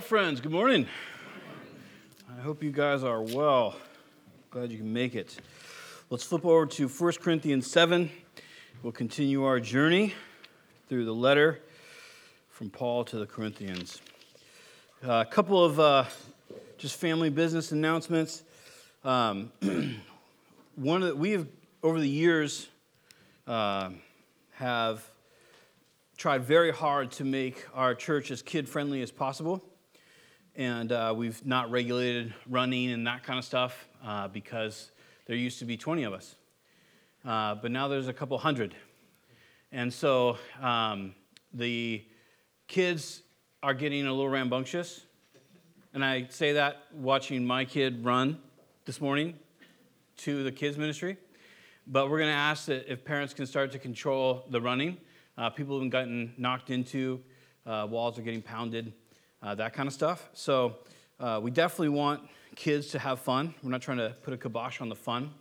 Friends, good morning. I hope you guys are well. Glad you can make it. Let's flip over to 1 Corinthians 7. We'll continue our journey through the letter from Paul to the Corinthians. Uh, a couple of uh, just family business announcements. Um, one that we have, over the years, uh, have tried very hard to make our church as kid friendly as possible. And uh, we've not regulated running and that kind of stuff uh, because there used to be 20 of us. Uh, but now there's a couple hundred. And so um, the kids are getting a little rambunctious. And I say that watching my kid run this morning to the kids' ministry. But we're going to ask that if parents can start to control the running. Uh, people have gotten knocked into, uh, walls are getting pounded, uh, that kind of stuff. So uh, we definitely want kids to have fun. We're not trying to put a kibosh on the fun,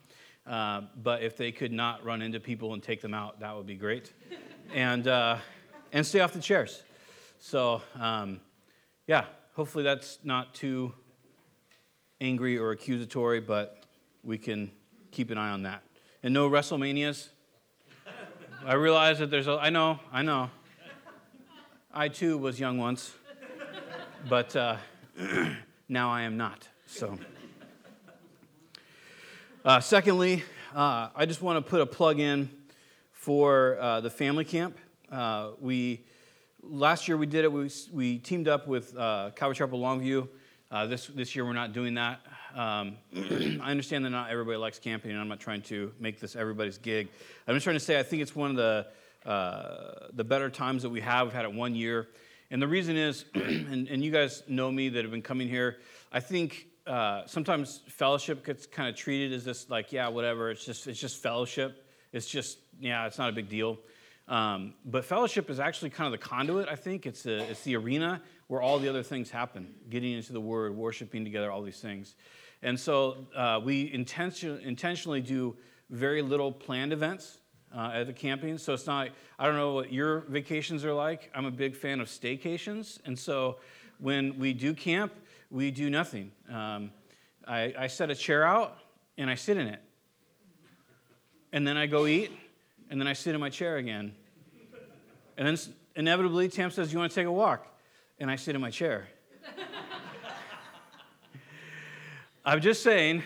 uh, but if they could not run into people and take them out, that would be great. and, uh, and stay off the chairs. So, um, yeah, hopefully that's not too angry or accusatory, but we can keep an eye on that. And no WrestleManias. I realize that there's a, I know, I know. I too was young once, but uh, now I am not. So, uh, secondly, uh, I just want to put a plug in for uh, the family camp. Uh, we last year we did it. We, we teamed up with uh, Calvary Chapel Longview. this this year we're not doing that. Um, I understand that not everybody likes camping, and I'm not trying to make this everybody's gig. I'm just trying to say I think it's one of the uh, the better times that we have. We've had it one year, and the reason is, and, and you guys know me that have been coming here. I think uh, sometimes fellowship gets kind of treated as this like, yeah, whatever. It's just it's just fellowship. It's just yeah, it's not a big deal. Um, but fellowship is actually kind of the conduit. I think it's the it's the arena where all the other things happen. Getting into the Word, worshiping together, all these things. And so uh, we intention, intentionally do very little planned events uh, at the camping. So it's not, I don't know what your vacations are like. I'm a big fan of staycations. And so when we do camp, we do nothing. Um, I, I set a chair out and I sit in it. And then I go eat, and then I sit in my chair again. And then inevitably, Tam says, You want to take a walk? And I sit in my chair. I'm just saying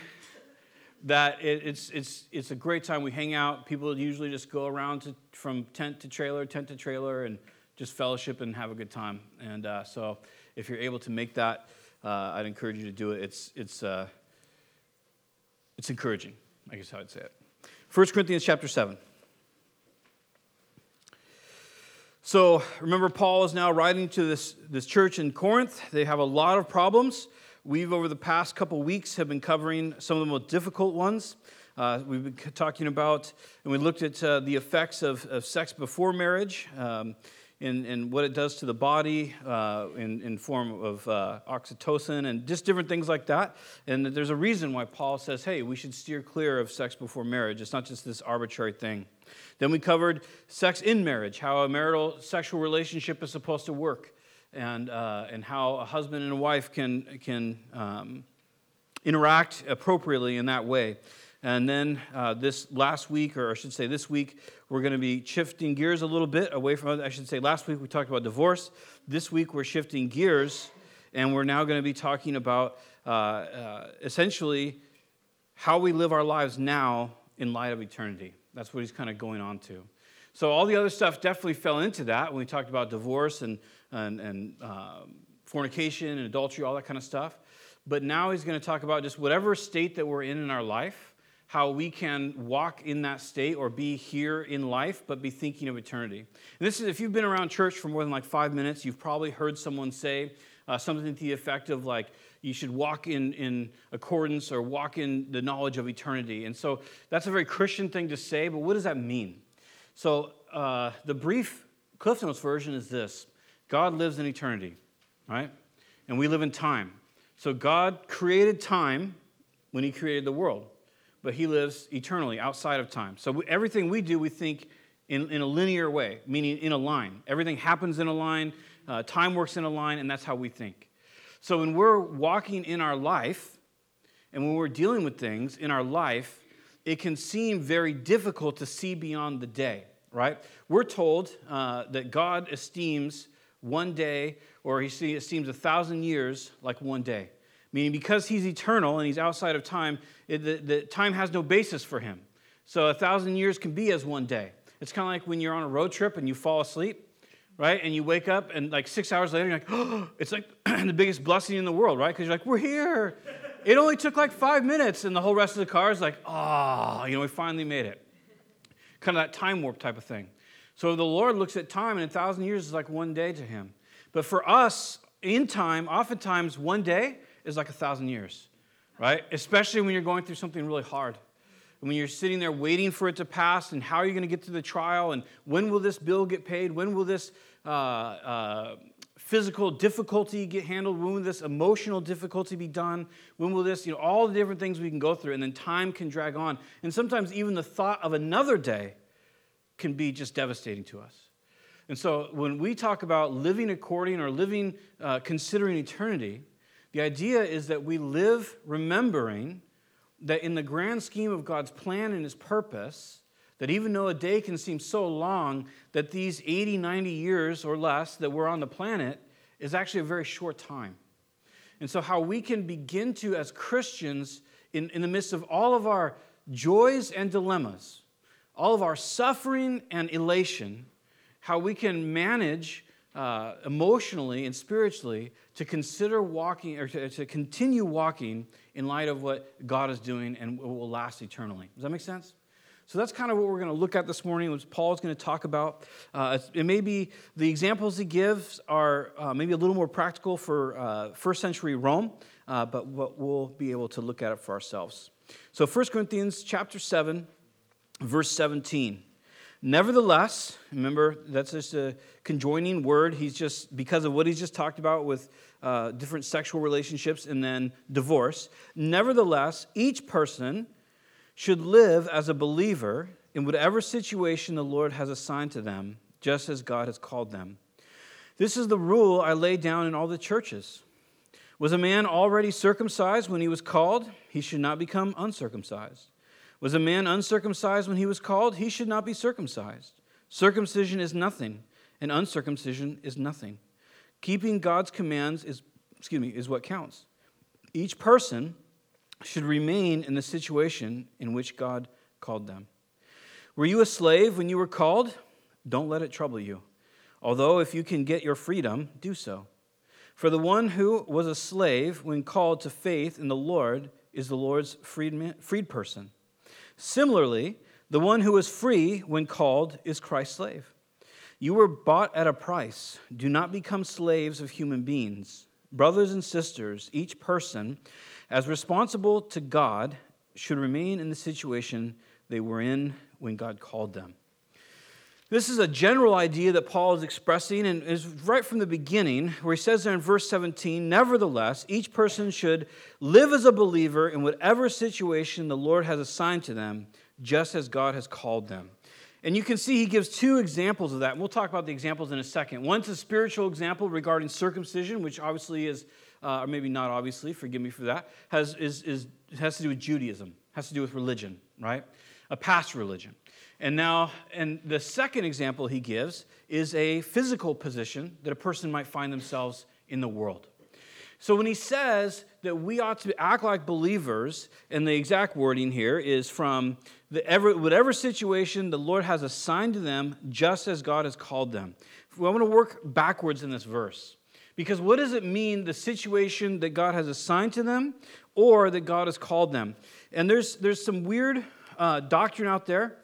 that it, it's, it's, it's a great time. We hang out. People usually just go around to, from tent to trailer, tent to trailer, and just fellowship and have a good time. And uh, so if you're able to make that, uh, I'd encourage you to do it. It's, it's, uh, it's encouraging, I guess how I'd say it. 1 Corinthians chapter 7. So remember, Paul is now writing to this, this church in Corinth. They have a lot of problems. We've, over the past couple weeks, have been covering some of the most difficult ones. Uh, we've been talking about, and we looked at uh, the effects of, of, sex before marriage um, and, and, what it does to the body uh, in, in form of uh, oxytocin and just different things like that. And there's a reason why Paul says, hey, we should steer clear of sex before marriage. It's not just this arbitrary thing. Then we covered sex in marriage, how a marital sexual relationship is supposed to work and, uh, and how a husband and a wife can, can um, interact appropriately in that way. And then uh, this last week, or I should say this week, we're going to be shifting gears a little bit away from, I should say last week we talked about divorce. This week we're shifting gears and we're now going to be talking about uh, uh, essentially how we live our lives now in light of eternity. That's what he's kind of going on to. So all the other stuff definitely fell into that when we talked about divorce and and, and um, fornication and adultery, all that kind of stuff. But now he's going to talk about just whatever state that we're in in our life, how we can walk in that state or be here in life, but be thinking of eternity. And this is, if you've been around church for more than like five minutes, you've probably heard someone say uh, something to the effect of like, you should walk in, in accordance or walk in the knowledge of eternity. And so that's a very Christian thing to say, but what does that mean? So uh, the brief Cliff Notes version is this God lives in eternity, right? And we live in time. So God created time when He created the world, but He lives eternally outside of time. So everything we do, we think in, in a linear way, meaning in a line. Everything happens in a line, uh, time works in a line, and that's how we think. So when we're walking in our life and when we're dealing with things in our life, it can seem very difficult to see beyond the day, right? We're told uh, that God esteems one day, or he esteems a thousand years like one day. Meaning, because he's eternal and he's outside of time, it, the, the time has no basis for him. So a thousand years can be as one day. It's kind of like when you're on a road trip and you fall asleep, right? And you wake up and like six hours later, you're like, oh, it's like the biggest blessing in the world, right? Because you're like, we're here. It only took like five minutes, and the whole rest of the car is like, oh, you know, we finally made it. Kind of that time warp type of thing. So the Lord looks at time, and a thousand years is like one day to him. But for us, in time, oftentimes one day is like a thousand years, right? Especially when you're going through something really hard. When you're sitting there waiting for it to pass, and how are you going to get to the trial, and when will this bill get paid? When will this uh, uh, physical difficulty get handled? When will this emotional difficulty be done? When will this, you know, all the different things we can go through, and then time can drag on. And sometimes even the thought of another day can be just devastating to us. And so when we talk about living according or living uh, considering eternity, the idea is that we live remembering that in the grand scheme of God's plan and his purpose, that even though a day can seem so long, that these 80, 90 years or less that we're on the planet is actually a very short time. And so, how we can begin to, as Christians, in, in the midst of all of our joys and dilemmas, all of our suffering and elation, how we can manage uh, emotionally and spiritually to consider walking or to, to continue walking in light of what God is doing and what will last eternally. Does that make sense? So that's kind of what we're going to look at this morning, what Paul's going to talk about. Uh, it may be the examples he gives are uh, maybe a little more practical for uh, first century Rome, uh, but we'll be able to look at it for ourselves. So 1 Corinthians chapter 7, verse 17. Nevertheless, remember that's just a conjoining word. He's just, because of what he's just talked about with uh, different sexual relationships and then divorce. Nevertheless, each person should live as a believer in whatever situation the Lord has assigned to them, just as God has called them. This is the rule I laid down in all the churches. Was a man already circumcised when he was called? He should not become uncircumcised. Was a man uncircumcised when he was called? He should not be circumcised. Circumcision is nothing, and uncircumcision is nothing. Keeping God's commands is, excuse me, is what counts. Each person should remain in the situation in which God called them. Were you a slave when you were called? Don't let it trouble you. Although, if you can get your freedom, do so. For the one who was a slave when called to faith in the Lord is the Lord's freed, freed person. Similarly, the one who is free when called is Christ's slave. You were bought at a price. Do not become slaves of human beings. Brothers and sisters, each person as responsible to God, should remain in the situation they were in when God called them. This is a general idea that Paul is expressing, and is right from the beginning, where he says there in verse 17 Nevertheless, each person should live as a believer in whatever situation the Lord has assigned to them, just as God has called them. And you can see he gives two examples of that. And we'll talk about the examples in a second. One's a spiritual example regarding circumcision, which obviously is uh, or maybe not obviously, forgive me for that, has, is, is, has to do with Judaism, has to do with religion, right? A past religion. And now, and the second example he gives is a physical position that a person might find themselves in the world. So when he says that we ought to act like believers, and the exact wording here is from the ever, whatever situation the Lord has assigned to them, just as God has called them. I want to work backwards in this verse. Because what does it mean, the situation that God has assigned to them or that God has called them? And there's, there's some weird uh, doctrine out there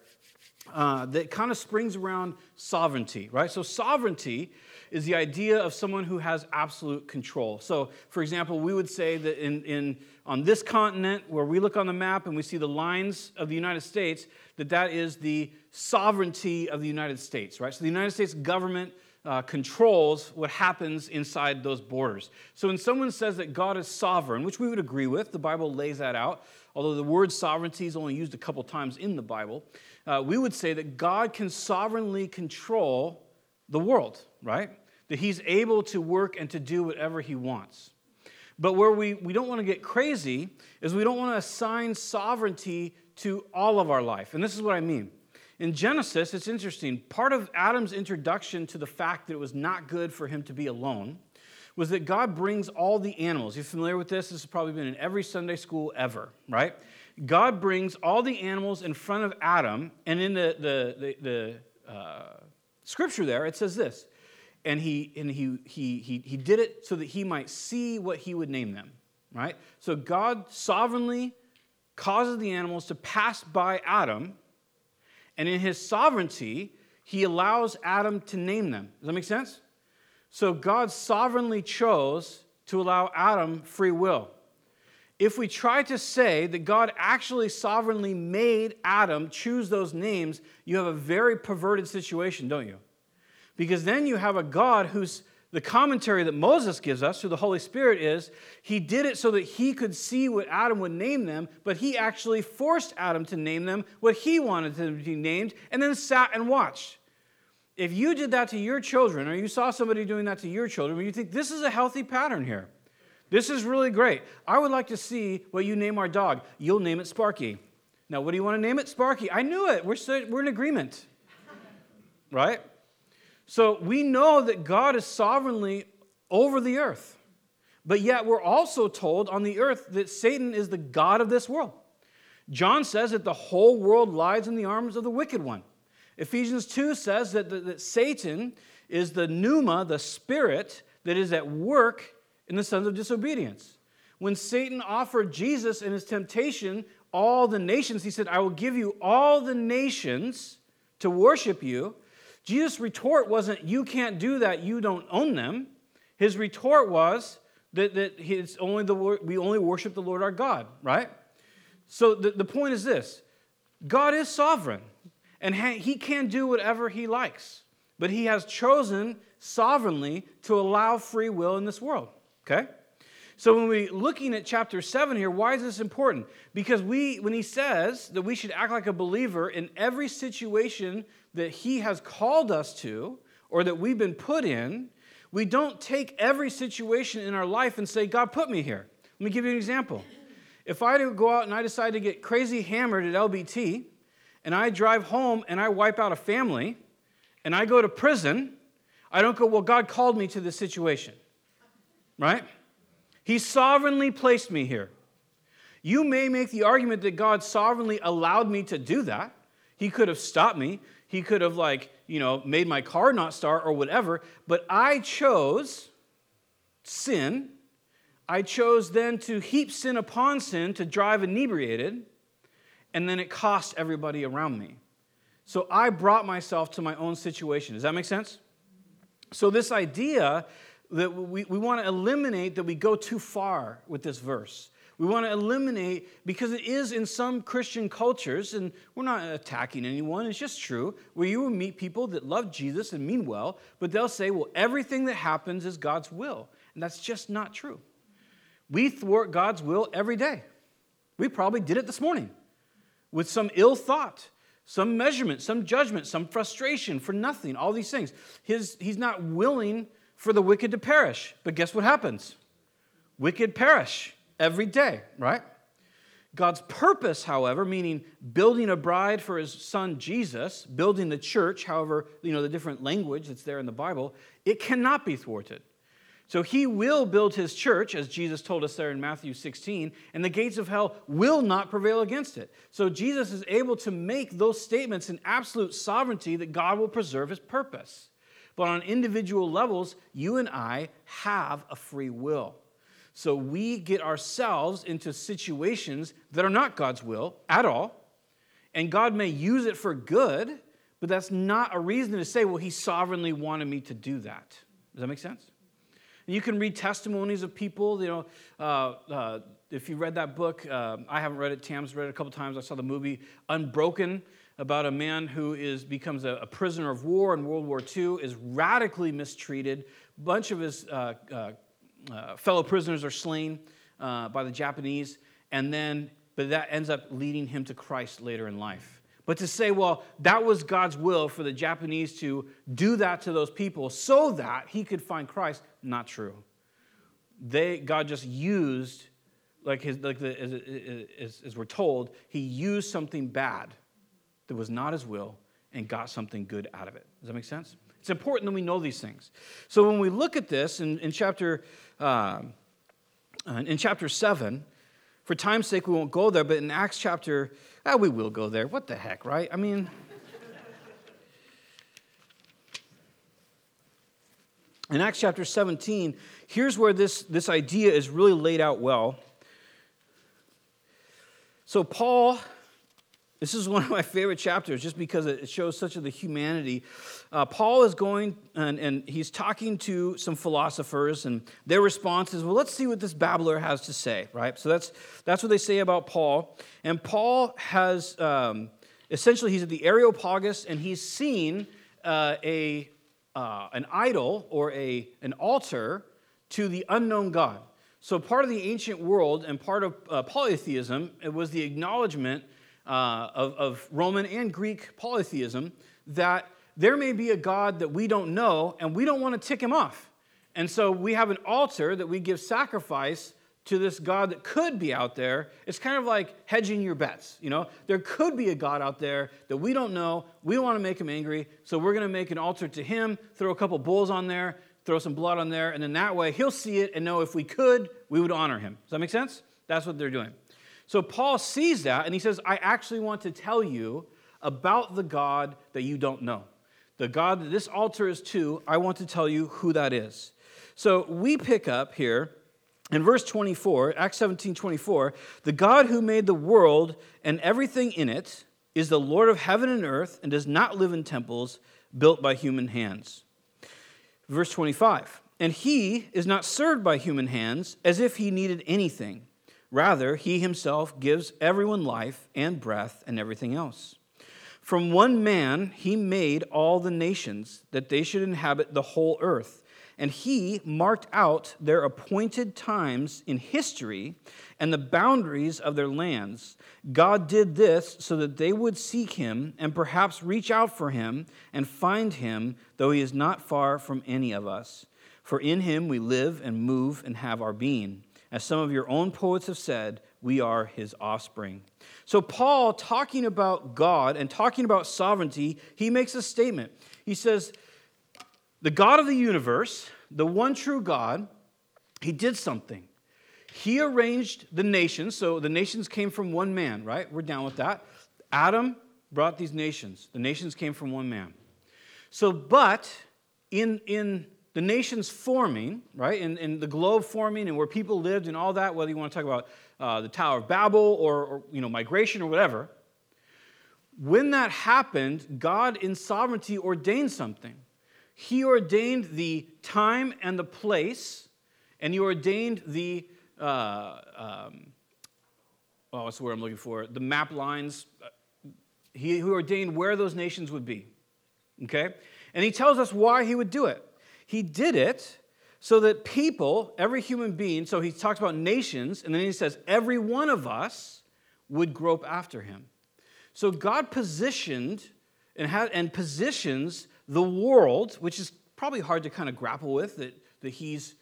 uh, that kind of springs around sovereignty, right? So, sovereignty is the idea of someone who has absolute control. So, for example, we would say that in, in, on this continent, where we look on the map and we see the lines of the United States, that that is the sovereignty of the United States, right? So, the United States government uh, controls what happens inside those borders. So when someone says that God is sovereign, which we would agree with, the Bible lays that out, although the word sovereignty is only used a couple times in the Bible, uh, we would say that God can sovereignly control the world, right? That he's able to work and to do whatever he wants. But where we, we don't want to get crazy is we don't want to assign sovereignty to all of our life. And this is what I mean. In Genesis, it's interesting. Part of Adam's introduction to the fact that it was not good for him to be alone was that God brings all the animals. You're familiar with this? This has probably been in every Sunday school ever, right? God brings all the animals in front of Adam, and in the, the, the, the uh, scripture there, it says this and he and he, he he he did it so that he might see what he would name them right? So god sovereignly causes the animals to pass by adam and in his sovereignty he allows adam to name them. Does that make sense? So god sovereignly chose to allow adam free will if we try to say that god actually sovereignly made adam choose those names you have a very perverted situation don't you because then you have a God who's the commentary that Moses gives us through the Holy Spirit is he did it so that he could see what Adam would name them, but he actually forced Adam to name them what he wanted them to be named, and then sat and watched. If you did that to your children, or you saw somebody doing that to your children, you think this is a healthy pattern here. This is really great. I would like to see what you name our dog. You'll name it Sparky. Now, what do you want to name it? Sparky. I knew it. We're, we're in agreement. Right? So we know that God is sovereignly over the earth. But yet we're also told on the earth that Satan is the God of this world. John says that the whole world lies in the arms of the wicked one. Ephesians 2 says that, that, that Satan is the pneuma, the spirit that is at work in the sons of disobedience. When Satan offered Jesus in his temptation all the nations, he said, I will give you all the nations to worship you. Jesus' retort wasn't, You can't do that, you don't own them. His retort was that, that it's only the, we only worship the Lord our God, right? So the, the point is this God is sovereign, and he can do whatever he likes, but he has chosen sovereignly to allow free will in this world, okay? So when we're looking at chapter 7 here, why is this important? Because we, when he says that we should act like a believer in every situation that He has called us to or that we've been put in, we don't take every situation in our life and say, God put me here. Let me give you an example. If I go out and I decide to get crazy hammered at LBT, and I drive home and I wipe out a family, and I go to prison, I don't go, well, God called me to this situation. Right? He sovereignly placed me here. You may make the argument that God sovereignly allowed me to do that. He could have stopped me. He could have, like, you know, made my car not start or whatever. But I chose sin. I chose then to heap sin upon sin, to drive inebriated, and then it cost everybody around me. So I brought myself to my own situation. Does that make sense? So, this idea that we, we want to eliminate that we go too far with this verse. We want to eliminate, because it is in some Christian cultures, and we're not attacking anyone, it's just true, where you will meet people that love Jesus and mean well, but they'll say, well, everything that happens is God's will. And that's just not true. We thwart God's will every day. We probably did it this morning with some ill thought, some measurement, some judgment, some frustration for nothing, all these things. His, he's not willing for the wicked to perish. But guess what happens? Wicked perish every day, right? God's purpose, however, meaning building a bride for his son Jesus, building the church, however, you know, the different language that's there in the Bible, it cannot be thwarted. So he will build his church, as Jesus told us there in Matthew 16, and the gates of hell will not prevail against it. So Jesus is able to make those statements in absolute sovereignty that God will preserve his purpose. But on individual levels, you and I have a free will. So we get ourselves into situations that are not God's will at all. And God may use it for good, but that's not a reason to say, well, He sovereignly wanted me to do that. Does that make sense? And you can read testimonies of people, you know, uh, uh, if you read that book, uh, I haven't read it, Tam's read it a couple times. I saw the movie Unbroken about a man who is, becomes a, a prisoner of war in World War II, is radically mistreated. A bunch of his uh, uh, uh, fellow prisoners are slain uh, by the Japanese, and then, but that ends up leading him to Christ later in life. But to say, well, that was God's will for the Japanese to do that to those people so that he could find Christ, not true. they, God just used, like, his, like the, as, as, as we're told, he used something bad that was not his will and got something good out of it. Does that make sense? It's important that we know these things. So when we look at this in, in chapter uh, in chapter seven, for time's sake we won't go there, but in Acts chapter, ah, we will go there. What the heck, right? I mean. In Acts chapter 17, here's where this, this idea is really laid out well. So, Paul this is one of my favorite chapters just because it shows such of the humanity. Uh, Paul is going and, and he's talking to some philosophers, and their response is, Well, let's see what this babbler has to say, right? So that's, that's what they say about Paul. And Paul has um, essentially, he's at the Areopagus and he's seen uh, a, uh, an idol or a, an altar to the unknown God. So part of the ancient world and part of uh, polytheism it was the acknowledgement uh, of, of Roman and Greek polytheism that there may be a God that we don't know and we don't want to tick him off. And so we have an altar that we give sacrifice to this God that could be out there. It's kind of like hedging your bets. You know, there could be a God out there that we don't know. We want to make him angry, so we're going to make an altar to him, throw a couple bulls on there, throw some blood on there, and then that way he'll see it and know if we could, we would honor him. Does that make sense? That's what they're doing. So Paul sees that and he says, I actually want to tell you about the God that you don't know. The God that this altar is to, I want to tell you who that is. So we pick up here in verse 24, Acts 17 24, the God who made the world and everything in it is the Lord of heaven and earth and does not live in temples built by human hands. Verse 25, and he is not served by human hands as if he needed anything Rather, he himself gives everyone life and breath and everything else. From one man, he made all the nations that they should inhabit the whole earth. And he marked out their appointed times in history and the boundaries of their lands. God did this so that they would seek him and perhaps reach out for him and find him, though he is not far from any of us. For in him we live and move and have our being. As some of your own poets have said, we are his offspring. So, Paul, talking about God and talking about sovereignty, he makes a statement. He says, The God of the universe, the one true God, he did something. He arranged the nations. So, the nations came from one man, right? We're down with that. Adam brought these nations. The nations came from one man. So, but in, in the nations forming, right, and, and the globe forming and where people lived and all that, whether you want to talk about uh, the Tower of Babel or, or, you know, migration or whatever, when that happened, God in sovereignty ordained something. He ordained the time and the place, and He ordained the, uh, um, oh, what's the word I'm looking for? The map lines. He, he ordained where those nations would be. Okay? And He tells us why He would do it. He did it so that people, every human being, so he talks about nations, and then he says, every one of us would grope after him. So God positioned and, and positions the world, which is probably hard to kind of grapple with, that, that he's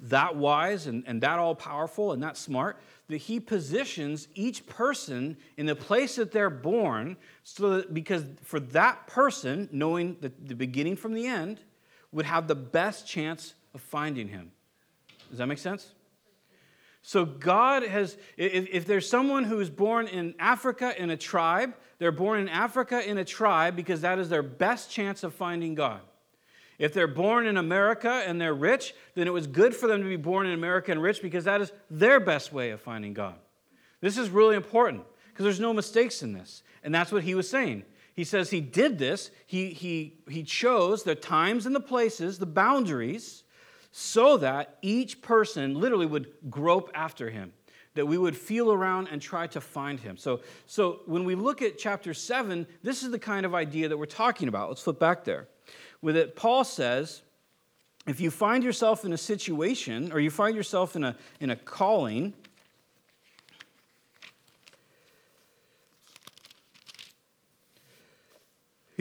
that wise and, and that all powerful and that smart, that he positions each person in the place that they're born, so that because for that person, knowing the, the beginning from the end, would have the best chance of finding him. Does that make sense? So, God has, if, if, there's someone who is born in Africa in a tribe, they're born in Africa in a tribe because that is their best chance of finding God. If they're born in America and they're rich, then it was good for them to be born in America and rich because that is their best way of finding God. This is really important because there's no mistakes in this. And that's what he was saying. He says he did this, he, he, he chose the times and the places, the boundaries, so that each person literally would grope after him, that we would feel around and try to find him. So, so when we look at chapter 7, this is the kind of idea that we're talking about. Let's flip back there. With it, Paul says, if you find yourself in a situation or you find yourself in a, in a calling,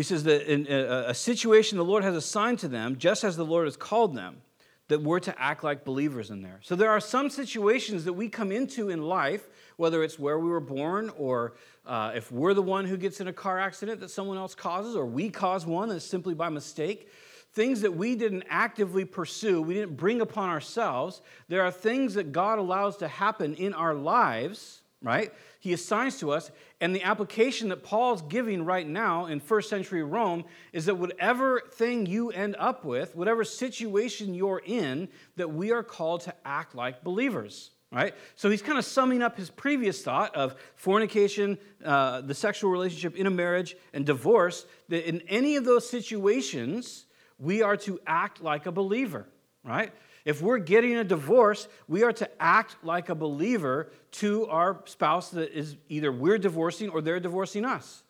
He says that in a situation the Lord has assigned to them, just as the Lord has called them, that we're to act like believers in there. So there are some situations that we come into in life, whether it's where we were born or uh, if we're the one who gets in a car accident that someone else causes, or we cause one that's simply by mistake. Things that we didn't actively pursue, we didn't bring upon ourselves. There are things that God allows to happen in our lives, right? He assigns to us. And the application that Paul's giving right now in first century Rome is that whatever thing you end up with, whatever situation you're in, that we are called to act like believers. Right? So he's kind of summing up his previous thought of fornication, uh, the sexual relationship in a marriage, and divorce. That in any of those situations, we are to act like a believer, right? If we're getting a divorce, we are to act like a believer to our spouse that is either we're divorcing or they're divorcing us.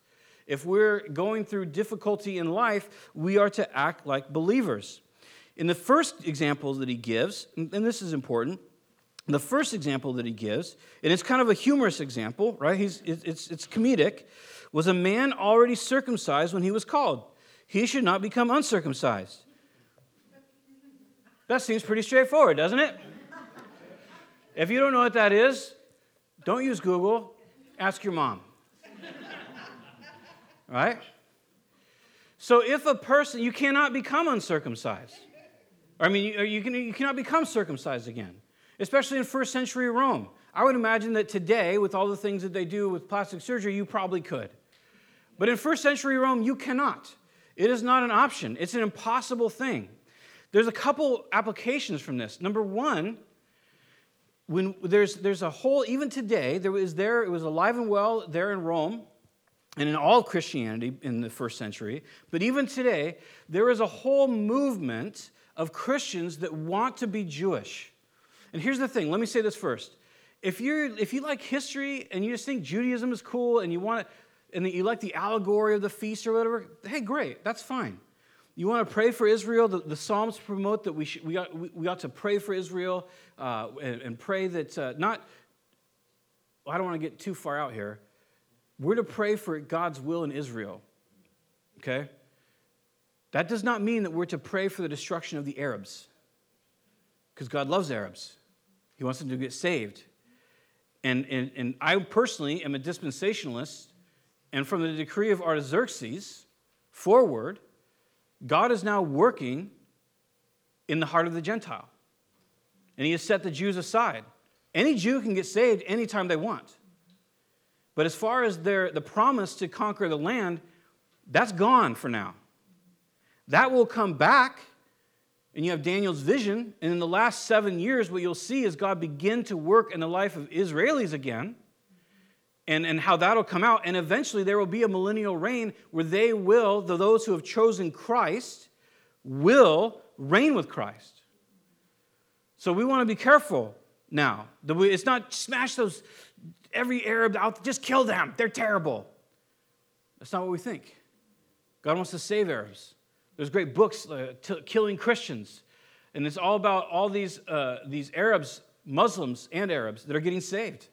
If we're going through difficulty in life, we are to act like believers. In the first example that he gives, and this is important, the first example that he gives, and it's kind of a humorous example, right? He's, it's, it's comedic, was a man already circumcised when he was called. He should not become uncircumcised. That seems pretty straightforward, doesn't it? If you don't know what that is, don't use Google, ask your mom. right? So if a person, you cannot become uncircumcised. I mean, you, you, can, you cannot become circumcised again, especially in first century Rome. I would imagine that today, with all the things that they do with plastic surgery, you probably could. But in first century Rome, you cannot. It is not an option, it's an impossible thing. There's a couple applications from this. Number one, when there's, there's a whole, even today, there was there, it was alive and well there in Rome and in all Christianity in the first century. But even today, there is a whole movement of Christians that want to be Jewish. And here's the thing let me say this first. If, you're, if you like history and you just think Judaism is cool and you want it, and you like the allegory of the feast or whatever, hey, great, that's fine. You want to pray for Israel? The, the Psalms promote that we, should, we, ought, we, we ought to pray for Israel uh, and, and, pray that uh, not, well, I don't want to get too far out here. We're to pray for God's will in Israel, okay? That does not mean that we're to pray for the destruction of the Arabs, because God loves Arabs. He wants them to get saved. And, and, and I personally am a dispensationalist, and from the decree of Artaxerxes forward, God is now working in the heart of the Gentile. And he has set the Jews aside. Any Jew can get saved anytime they want. But as far as their, the promise to conquer the land, that's gone for now. That will come back, and you have Daniel's vision. And in the last seven years, what you'll see is God begin to work in the life of Israelis again and, and how that'll come out. And eventually there will be a millennial reign where they will, the those who have chosen Christ, will reign with Christ. So we want to be careful now. It's not smash those, every Arab out, just kill them. They're terrible. That's not what we think. God wants to save Arabs. There's great books, uh, t- Killing Christians. And it's all about all these, uh, these Arabs, Muslims and Arabs, that are getting saved.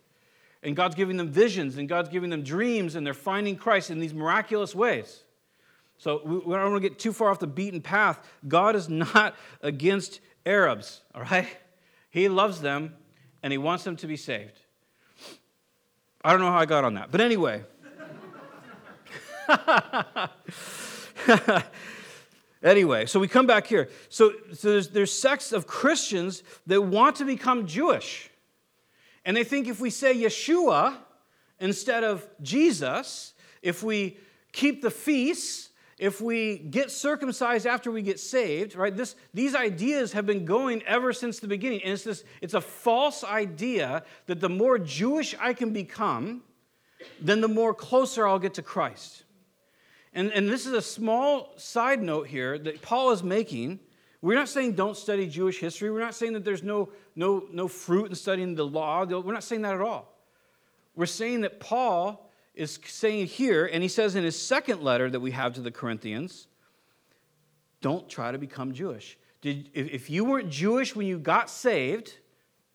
And God's giving them visions and God's giving them dreams and they're finding Christ in these miraculous ways. So we don't want to get too far off the beaten path. God is not against Arabs, all right? He loves them and he wants them to be saved. I don't know how I got on that, but anyway. anyway, so we come back here. So, so there's, there's sects of Christians that want to become Jewish. And they think if we say Yeshua instead of Jesus, if we keep the feasts, if we get circumcised after we get saved, right? This, these ideas have been going ever since the beginning. And it's, this, it's a false idea that the more Jewish I can become, then the more closer I'll get to Christ. And, and this is a small side note here that Paul is making we're not saying don't study Jewish history. We're not saying that there's no, no, no fruit in studying the law. We're not saying that at all. We're saying that Paul is saying here, and he says in his second letter that we have to the Corinthians, don't try to become Jewish. Did, if, if you weren't Jewish when you got saved,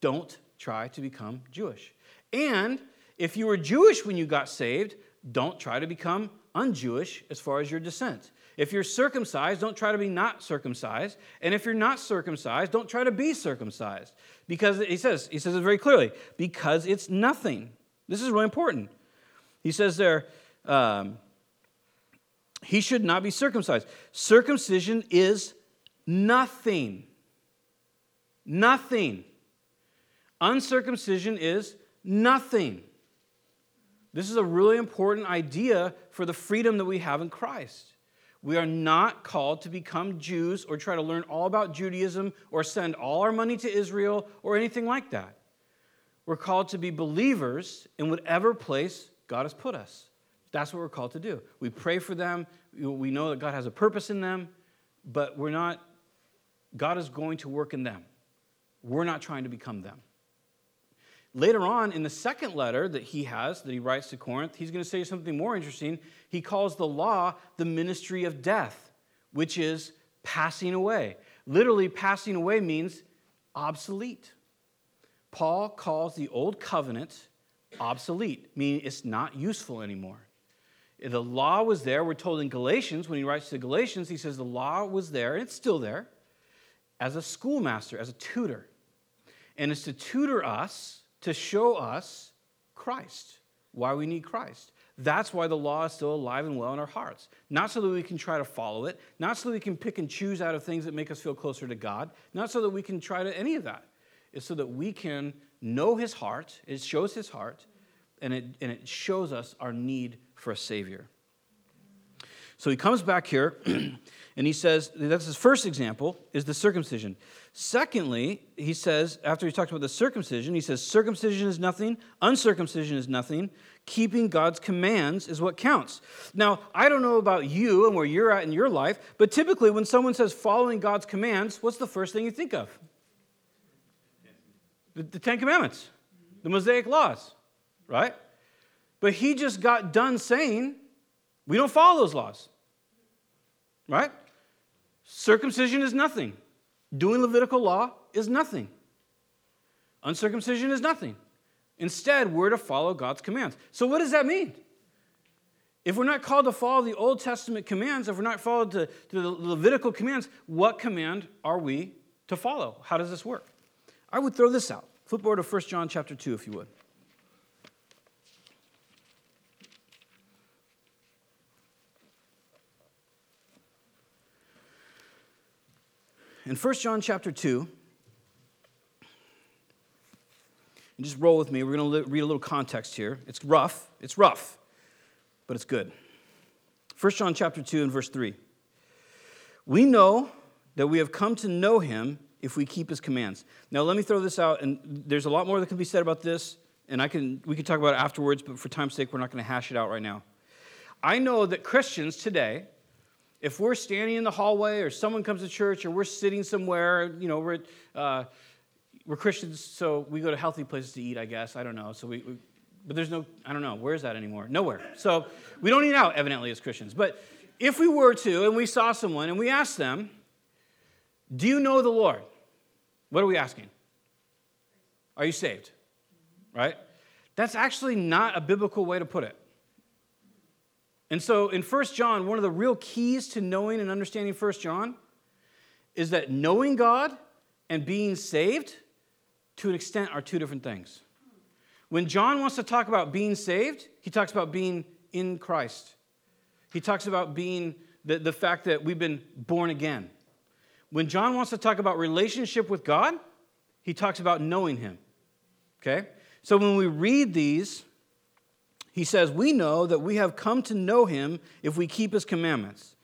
don't try to become Jewish. And if you were Jewish when you got saved, don't try to become un-Jewish as far as your descent. If you're circumcised, don't try to be not circumcised. And if you're not circumcised, don't try to be circumcised. Because he says, he says it very clearly, because it's nothing. This is really important. He says there, um, he should not be circumcised. Circumcision is nothing. Nothing. Uncircumcision is nothing. This is a really important idea for the freedom that we have in Christ. We are not called to become Jews or try to learn all about Judaism or send all our money to Israel or anything like that. We're called to be believers in whatever place God has put us. That's what we're called to do. We pray for them. We know that God has a purpose in them, but we're not, God is going to work in them. We're not trying to become them. Later on, in the second letter that he has, that he writes to Corinth, he's going to say something more interesting. He calls the law the ministry of death, which is passing away. Literally, passing away means obsolete. Paul calls the old covenant obsolete, meaning it's not useful anymore. The law was there. We're told in Galatians, when he writes to Galatians, he says the law was there, and it's still there, as a schoolmaster, as a tutor. And it's to tutor us, to show us Christ, why we need Christ. That's why the law is still alive and well in our hearts. Not so that we can try to follow it, not so that we can pick and choose out of things that make us feel closer to God, not so that we can try to any of that. It's so that we can know his heart, it shows his heart, and it, and it shows us our need for a Savior. So he comes back here and he says, that's his first example, is the circumcision. Secondly, he says, after he talks about the circumcision, he says, circumcision is nothing, uncircumcision is nothing, keeping God's commands is what counts. Now, I don't know about you and where you're at in your life, but typically when someone says following God's commands, what's the first thing you think of? The, the Ten Commandments, the Mosaic laws, right? But he just got done saying, we don't follow those laws, right? Circumcision is nothing. Doing Levitical law is nothing. Uncircumcision is nothing. Instead, we're to follow God's commands. So, what does that mean? If we're not called to follow the Old Testament commands, if we're not followed to, to the Levitical commands, what command are we to follow? How does this work? I would throw this out. Flip over to 1 John chapter 2, if you would. In 1 John chapter 2, and just roll with me, we're going to read a little context here. It's rough, it's rough, but it's good. 1 John chapter 2 and verse 3. We know that we have come to know him if we keep his commands. Now, let me throw this out, and there's a lot more that can be said about this, and I can, we can talk about it afterwards, but for time's sake, we're not going to hash it out right now. I know that Christians today, if we're standing in the hallway or someone comes to church or we're sitting somewhere, you know, we're, uh, we're Christians, so we go to healthy places to eat, I guess. I don't know. So we, we, but there's no, I don't know, where is that anymore? Nowhere. So we don't eat out, evidently, as Christians. But if we were to, and we saw someone and we asked them, Do you know the Lord? What are we asking? Are you saved? Right? That's actually not a biblical way to put it. And so in 1 John, one of the real keys to knowing and understanding 1 John is that knowing God and being saved to an extent are two different things. When John wants to talk about being saved, he talks about being in Christ. He talks about being the, the fact that we've been born again. When John wants to talk about relationship with God, he talks about knowing him. Okay? So when we read these, he says, We know that we have come to know him if we keep his commandments.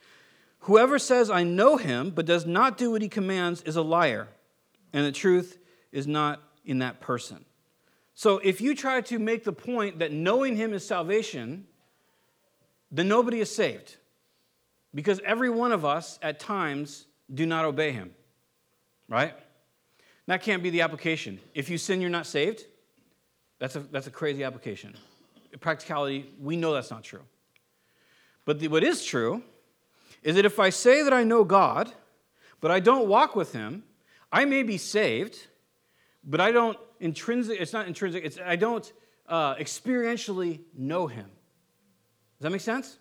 Whoever says, I know him, but does not do what he commands, is a liar, and the truth is not in that person. So if you try to make the point that knowing him is salvation, then nobody is saved. Because every one of us at times do not obey him. Right? That can't be the application. If you sin, you're not saved. That's a, that's a crazy application. Practicality, we know that's not true. But the, what is true is that if I say that I know God, but I don't walk with him, I may be saved, but I don't intrinsic, it's not intrinsic, it's, I don't uh, experientially know him. Does that make sense?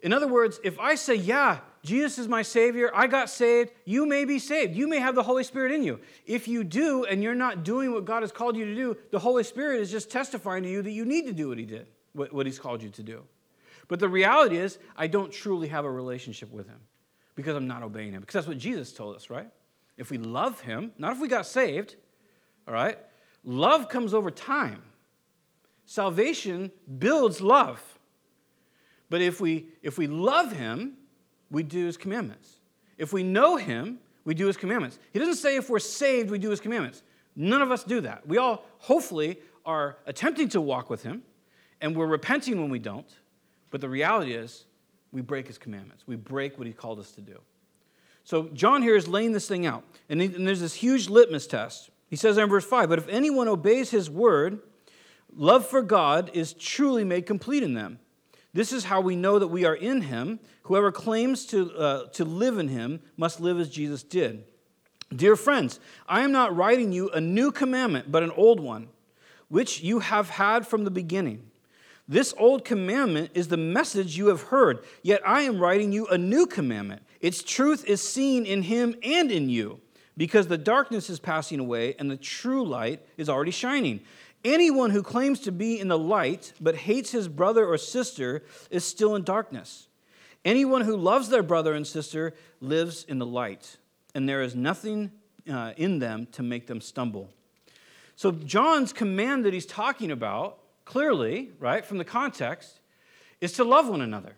In other words, if I say, Yeah, Jesus is my Savior, I got saved, you may be saved. You may have the Holy Spirit in you. If you do and you're not doing what God has called you to do, the Holy Spirit is just testifying to you that you need to do what He did, what, what He's called you to do. But the reality is, I don't truly have a relationship with Him because I'm not obeying Him. Because that's what Jesus told us, right? If we love Him, not if we got saved, all right? Love comes over time. Salvation builds love. But if we, if we love him, we do his commandments. If we know him, we do his commandments. He doesn't say if we're saved, we do his commandments. None of us do that. We all, hopefully, are attempting to walk with him, and we're repenting when we don't. But the reality is, we break his commandments. We break what he called us to do. So John here is laying this thing out. And, there's this huge litmus test. He says in verse 5 But if anyone obeys his word, love for God is truly made complete in them. This is how we know that we are in him. Whoever claims to, uh, to live in him must live as Jesus did. Dear friends, I am not writing you a new commandment, but an old one, which you have had from the beginning. This old commandment is the message you have heard, yet I am writing you a new commandment. Its truth is seen in him and in you, because the darkness is passing away and the true light is already shining. Anyone who claims to be in the light but hates his brother or sister is still in darkness. Anyone who loves their brother and sister lives in the light, and there is nothing uh, in them to make them stumble. So, John's command that he's talking about, clearly, right, from the context, is to love one another.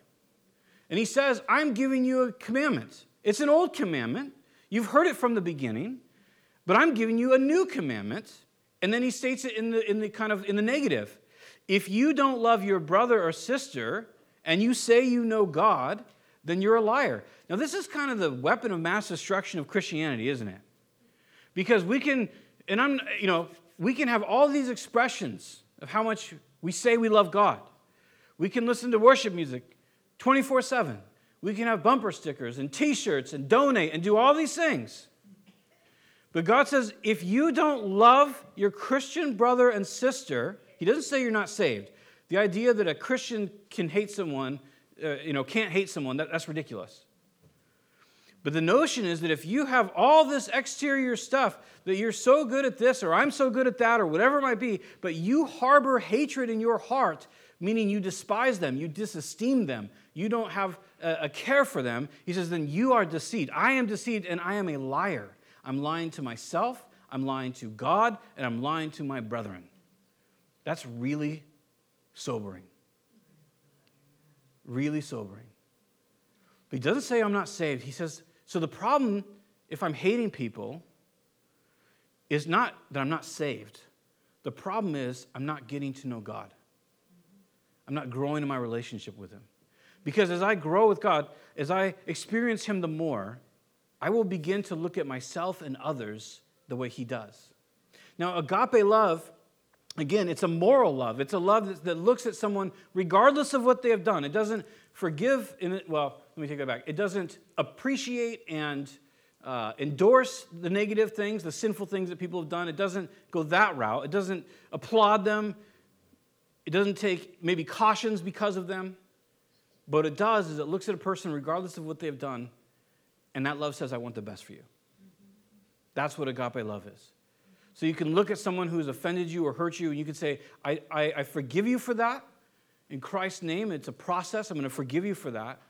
And he says, I'm giving you a commandment. It's an old commandment. You've heard it from the beginning, but I'm giving you a new commandment and then he states it in the, in the kind of in the negative. If you don't love your brother or sister and you say you know God, then you're a liar. Now, this is kind of the weapon of mass destruction of Christianity, isn't it? Because we can, and I'm, you know, we can have all these expressions of how much we say we love God. We can listen to worship music 24 7. We can have bumper stickers and t shirts and donate and do all these things. But God says, if you don't love your Christian brother and sister, He doesn't say you're not saved. The idea that a Christian can hate someone, uh, you know, can't hate someone, that, that's ridiculous. But the notion is that if you have all this exterior stuff, that you're so good at this, or I'm so good at that, or whatever it might be, but you harbor hatred in your heart, meaning you despise them, you disesteem them, you don't have a, a care for them, he says, then you are deceived. I am deceived, and I am a liar. I'm lying to myself, I'm lying to God, and I'm lying to my brethren. That's really sobering. Really sobering. But he doesn't say I'm not saved. He says, so the problem, if I'm hating people, is not that I'm not saved. The problem is I'm not getting to know God. I'm not growing in my relationship with Him. Because as I grow with God, as I experience Him the more, I will begin to look at myself and others the way he does. Now, agape love, again, it's a moral love. It's a love that looks at someone regardless of what they have done. It doesn't forgive, in well, let me take that back. It doesn't appreciate and uh, endorse the negative things, the sinful things that people have done. It doesn't go that route. It doesn't applaud them. It doesn't take maybe cautions because of them. But it does is it looks at a person regardless of what they've done and that love says, I want the best for you. That's what agape love is. So you can look at someone who's offended you or hurt you, and you can say, I, I, I forgive you for that. In Christ's name, it's a process. I'm going to forgive you for that.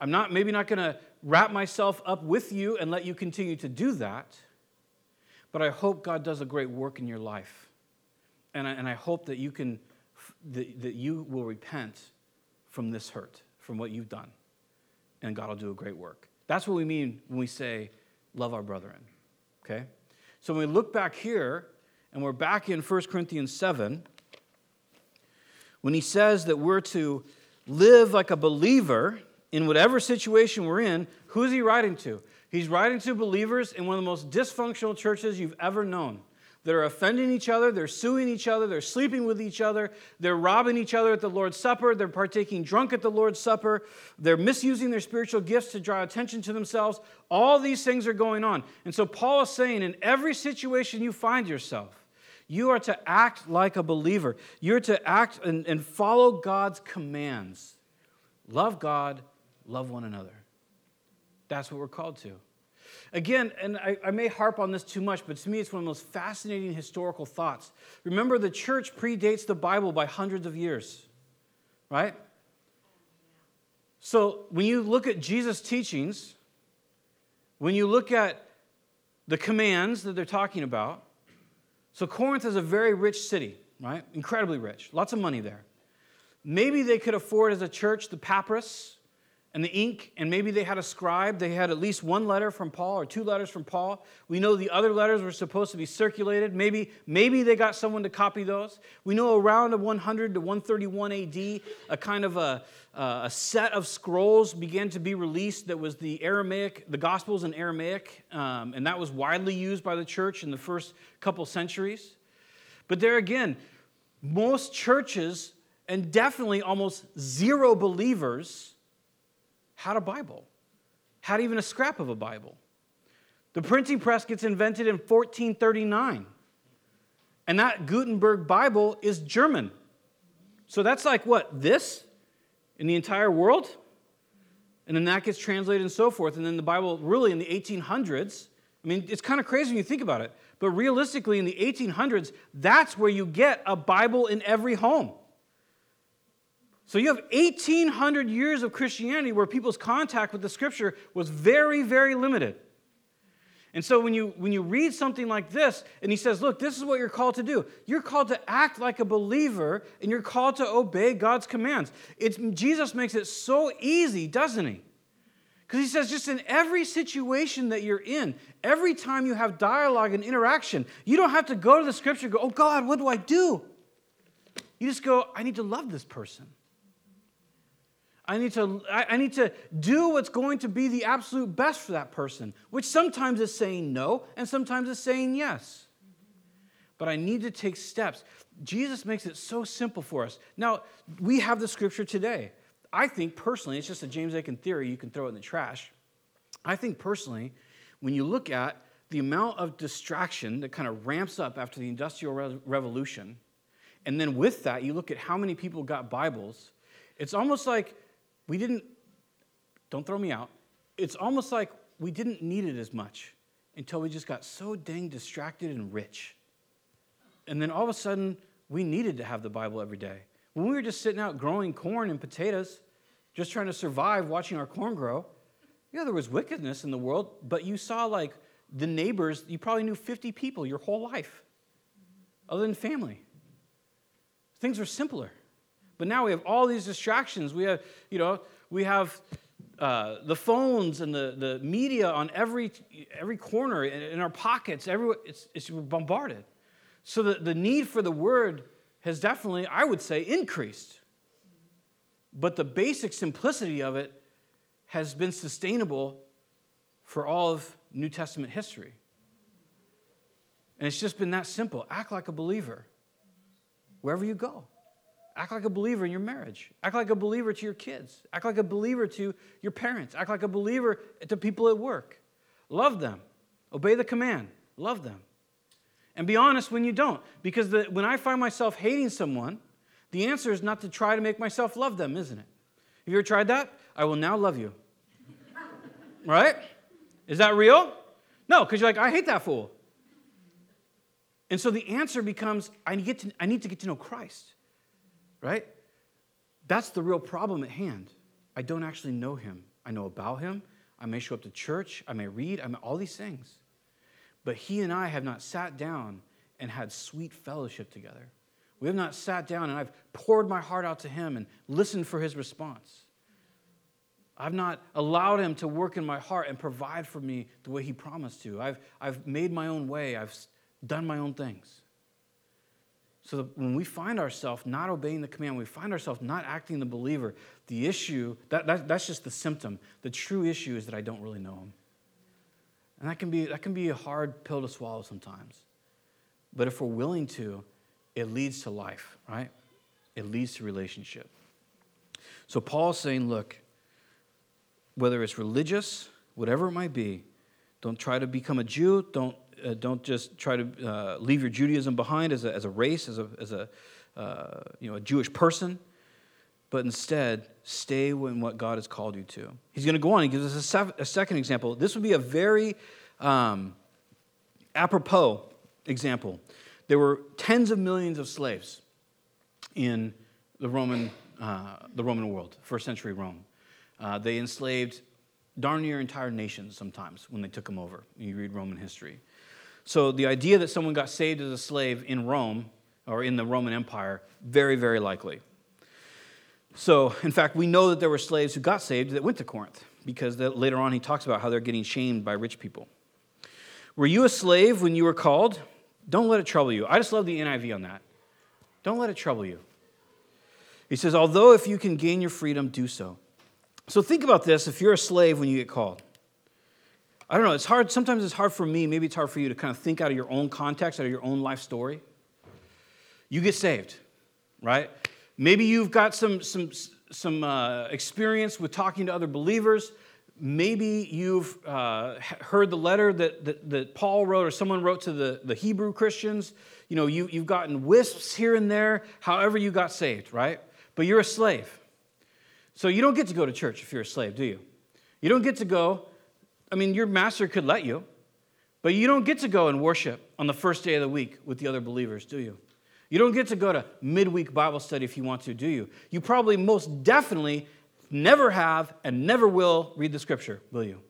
I'm not maybe not going to wrap myself up with you and let you continue to do that, but I hope God does a great work in your life. And I, and I hope that you can that, that you will repent from this hurt, from what you've done, and God will do a great work. That's what we mean when we say, love our brethren. Okay? So when we look back here, and we're back in 1 Corinthians 7, when he says that we're to live like a believer in whatever situation we're in, who's he writing to? He's writing to believers in one of the most dysfunctional churches you've ever known. They're offending each other, they're suing each other, they're sleeping with each other, they're robbing each other at the Lord's Supper, they're partaking drunk at the Lord's Supper, they're misusing their spiritual gifts to draw attention to themselves. All these things are going on. And so Paul is saying in every situation you find yourself, you are to act like a believer. You're to act and, and follow God's commands. Love God, love one another. That's what we're called to. Again, and I, I, may harp on this too much, but to me it's one of the most fascinating historical thoughts. Remember, the church predates the Bible by hundreds of years, right? So when you look at Jesus' teachings, when you look at the commands that they're talking about, so Corinth is a very rich city, right? Incredibly rich, lots of money there. Maybe they could afford as a church the papyrus and the ink, and maybe they had a scribe. They had at least one letter from Paul or two letters from Paul. We know the other letters were supposed to be circulated. Maybe, maybe they got someone to copy those. We know around 100 to 131 AD, a kind of a, a set of scrolls began to be released that was the Aramaic, the Gospels in Aramaic, um, and that was widely used by the church in the first couple centuries. But there again, most churches, and definitely almost zero believers, had a Bible, had even a scrap of a Bible. The printing press gets invented in 1439. And that Gutenberg Bible is German. So that's like what? This in the entire world? And then that gets translated and so forth. And then the Bible, really in the 1800s, I mean, it's kind of crazy when you think about it. But realistically, in the 1800s, that's where you get a Bible in every home. So you have 1800 years of Christianity where people's contact with the scripture was very, very limited. And so when you when you read something like this and he says, "Look, this is what you're called to do. You're called to act like a believer and you're called to obey God's commands." It's Jesus makes it so easy, doesn't he? Because he says just in every situation that you're in, every time you have dialogue and interaction, you don't have to go to the scripture and go, "Oh God, what do I do?" You just go, "I need to love this person." I need to, I need to do what's going to be the absolute best for that person, which sometimes is saying no and sometimes is saying yes. But I need to take steps. Jesus makes it so simple for us. Now, we have the scripture today. I think personally, it's just a James Aitken theory, you can throw it in the trash. I think personally, when you look at the amount of distraction that kind of ramps up after the Industrial Re- Revolution, and then with that, you look at how many people got Bibles, it's almost like we didn't, don't throw me out, it's almost like we didn't need it as much until we just got so dang distracted and rich. And then all of a sudden, we needed to have the Bible every day. When we were just sitting out growing corn and potatoes, just trying to survive watching our corn grow, yeah, there was wickedness in the world, but you saw like the neighbors, you probably knew 50 people your whole life, other than family. Things were simpler. But now we have all these distractions. We have, you know, we have uh, the phones and the, the media on every, every corner in our pockets. Everywhere, it's, it's bombarded. So the, the need for the word has definitely, I would say, increased. But the basic simplicity of it has been sustainable for all of New Testament history. And it's just been that simple. Act like a believer wherever you go. Act like a believer in your marriage. Act like a believer to your kids. Act like a believer to your parents. Act like a believer to people at work. Love them. Obey the command. Love them. And be honest when you don't. Because the, when I find myself hating someone, the answer is not to try to make myself love them, isn't it? Have you ever tried that? I will now love you. right? Is that real? No, because you're like, I hate that fool. And so the answer becomes I, to, I need to get to know Christ right? That's the real problem at hand. I don't actually know him. I know about him. I may show up to church. I may read. I may, all these things. But he and I have not sat down and had sweet fellowship together. We have not sat down and I've poured my heart out to him and listened for his response. I've not allowed him to work in my heart and provide for me the way he promised to. I've, I've made my own way. I've done my own things. So that when we find ourselves not obeying the command, we find ourselves not acting the believer, the issue, that, that, that's just the symptom. The true issue is that I don't really know him. And that can, be, that can be a hard pill to swallow sometimes. But if we're willing to, it leads to life, right? It leads to relationship. So Paul's saying, look, whether it's religious, whatever it might be, don't try to become a Jew. Don't uh, don't just try to uh, leave your Judaism behind as a, as a race, as a, as a, uh, you know, a Jewish person. but instead stay in what God has called you to. He's going to go on. He gives us a, a second example. This would be a very um, apropos example. There were tens of millions of slaves in the Roman, uh, the Roman world, first century Rome. Uh, they enslaved darn near entire nations sometimes when they took them over. You read Roman history. So the idea that someone got saved as a slave in Rome or in the Roman Empire, very, very likely. So, in fact, we know that there were slaves who got saved that went to Corinth because later on he talks about how they're getting shamed by rich people. Were you a slave when you were called? Don't let it trouble you. I just love the NIV on that. Don't let it trouble you. He says, although if you can gain your freedom, do so. So think about this if you're a slave when you get called. I don't know, it's hard. Sometimes it's hard for me, maybe it's hard for you to kind of think out of your own context, out of your own life story. You get saved, right? Maybe you've got some, some, some uh, experience with talking to other believers. Maybe you've uh, heard the letter that, that, that, Paul wrote or someone wrote to the, the Hebrew Christians. You know, you, you've gotten wisps here and there, however you got saved, right? But you're a slave. So you don't get to go to church if you're a slave, do you? You don't get to go I mean, your master could let you, but you don't get to go and worship on the first day of the week with the other believers, do you? You don't get to go to midweek Bible study if you want to, do you? You probably most definitely never have and never will read the scripture, will you?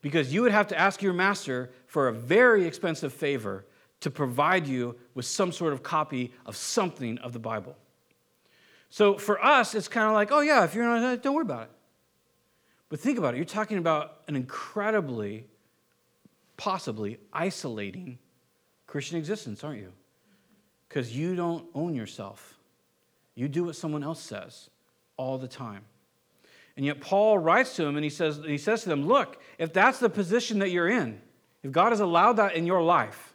Because you would have to ask your master for a very expensive favor to provide you with some sort of copy of something of the Bible. So for us, it's kind of like, oh, yeah, if you're not, don't worry about it. But think about it. You're talking about an incredibly, possibly isolating Christian existence, aren't you? Because you don't own yourself. You do what someone else says all the time. And yet Paul writes to him and he says, he says to them, Look, if that's the position that you're in, if God has allowed that in your life,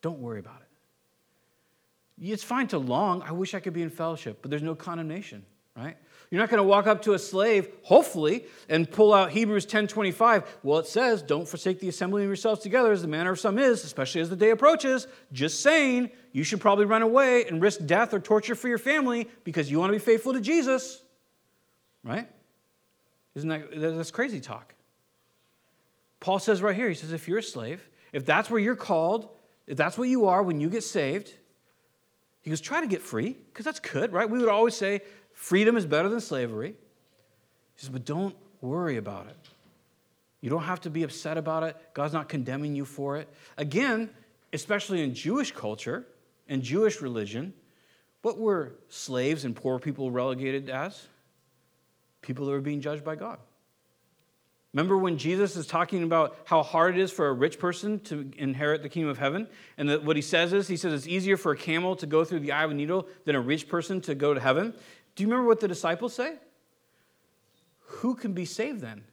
don't worry about it. It's fine to long. I wish I could be in fellowship, but there's no condemnation, right? You're not going to walk up to a slave, hopefully, and pull out Hebrews 10:25. Well, it says, "Don't forsake the assembling of yourselves together, as the manner of some is, especially as the day approaches." Just saying, you should probably run away and risk death or torture for your family because you want to be faithful to Jesus, right? Isn't that that's crazy talk? Paul says right here, he says, if you're a slave, if that's where you're called, if that's what you are when you get saved, he goes, try to get free, because that's good, right? We would always say, Freedom is better than slavery. He says, but don't worry about it. You don't have to be upset about it. God's not condemning you for it. Again, especially in Jewish culture and Jewish religion, what were slaves and poor people relegated as? People that were being judged by God. Remember when Jesus is talking about how hard it is for a rich person to inherit the kingdom of heaven? And what he says is, he says it's easier for a camel to go through the eye of a needle than a rich person to go to heaven. Do you remember what the disciples say? Who can be saved then?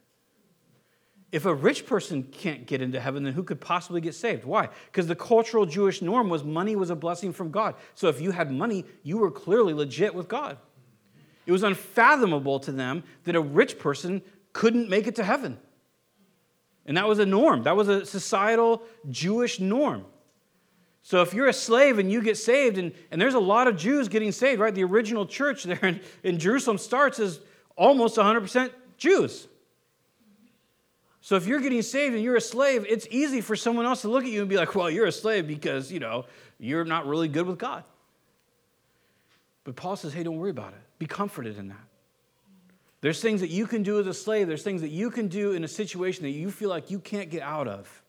If a rich person can't get into heaven, then who could possibly get saved? Why? Because the cultural Jewish norm was money was a blessing from God. So if you had money, you were clearly legit with God. It was unfathomable to them that a rich person couldn't make it to heaven. And that was a norm, that was a societal Jewish norm. So if you're a slave and you get saved, and, and there's a lot of Jews getting saved, right? The original church there in, in Jerusalem starts as almost 100% Jews. So if you're getting saved and you're a slave, it's easy for someone else to look at you and be like, well, you're a slave because, you know, you're not really good with God. But Paul says, hey, don't worry about it. Be comforted in that. There's things that you can do as a slave, there's things that you can do in a situation that you feel like you can't get out of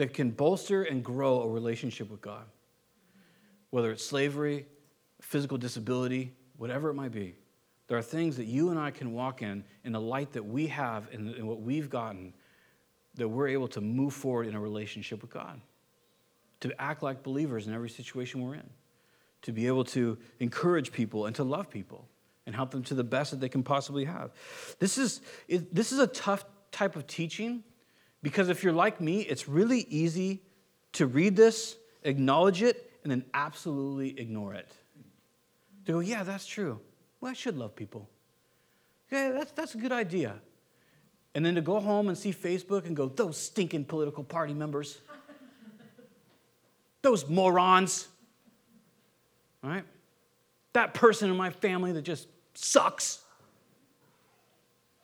that can bolster and grow a relationship with God. Whether it's slavery, physical disability, whatever it might be, there are things that you and I can walk in in the light that we have and what we've gotten that we're able to move forward in a relationship with God, to act like believers in every situation we're in, to be able to encourage people and to love people and help them to the best that they can possibly have. This is, this is a tough type of teaching because if you're like me, it's really easy to read this, acknowledge it, and then absolutely ignore it. To go, yeah, that's true. Well, I should love people. Yeah, that's, that's a good idea. And then to go home and see Facebook and go, those stinking political party members, those morons. All right? That person in my family that just sucks.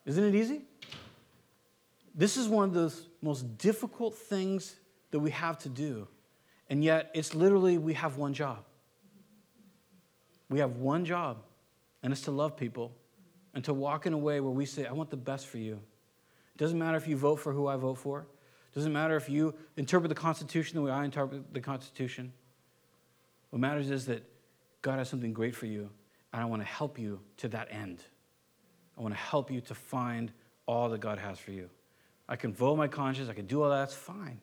Isn't it easy? This is one of the most difficult things that we have to do. And yet, it's literally we have one job. We have one job, and it's to love people and to walk in a way where we say, I want the best for you. It doesn't matter if you vote for who I vote for, it doesn't matter if you interpret the Constitution the way I interpret the Constitution. What matters is that God has something great for you, and I want to help you to that end. I want to help you to find all that God has for you. I can vote my conscience, I can do all that, that's fine.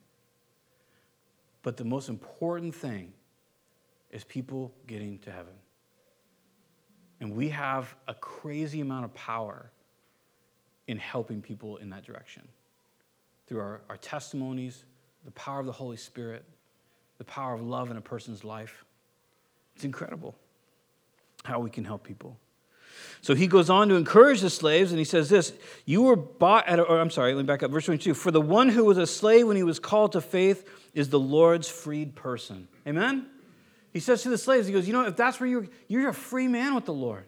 But the most important thing is people getting to heaven. And we have a crazy amount of power in helping people in that direction through our, our testimonies, the power of the Holy Spirit, the power of love in a person's life. It's incredible how we can help people. So he goes on to encourage the slaves, and he says this You were bought at, a, or I'm sorry, let me back up, verse 22. For the one who was a slave when he was called to faith is the Lord's freed person. Amen? He says to the slaves, He goes, You know, if that's where you're, you're a free man with the Lord.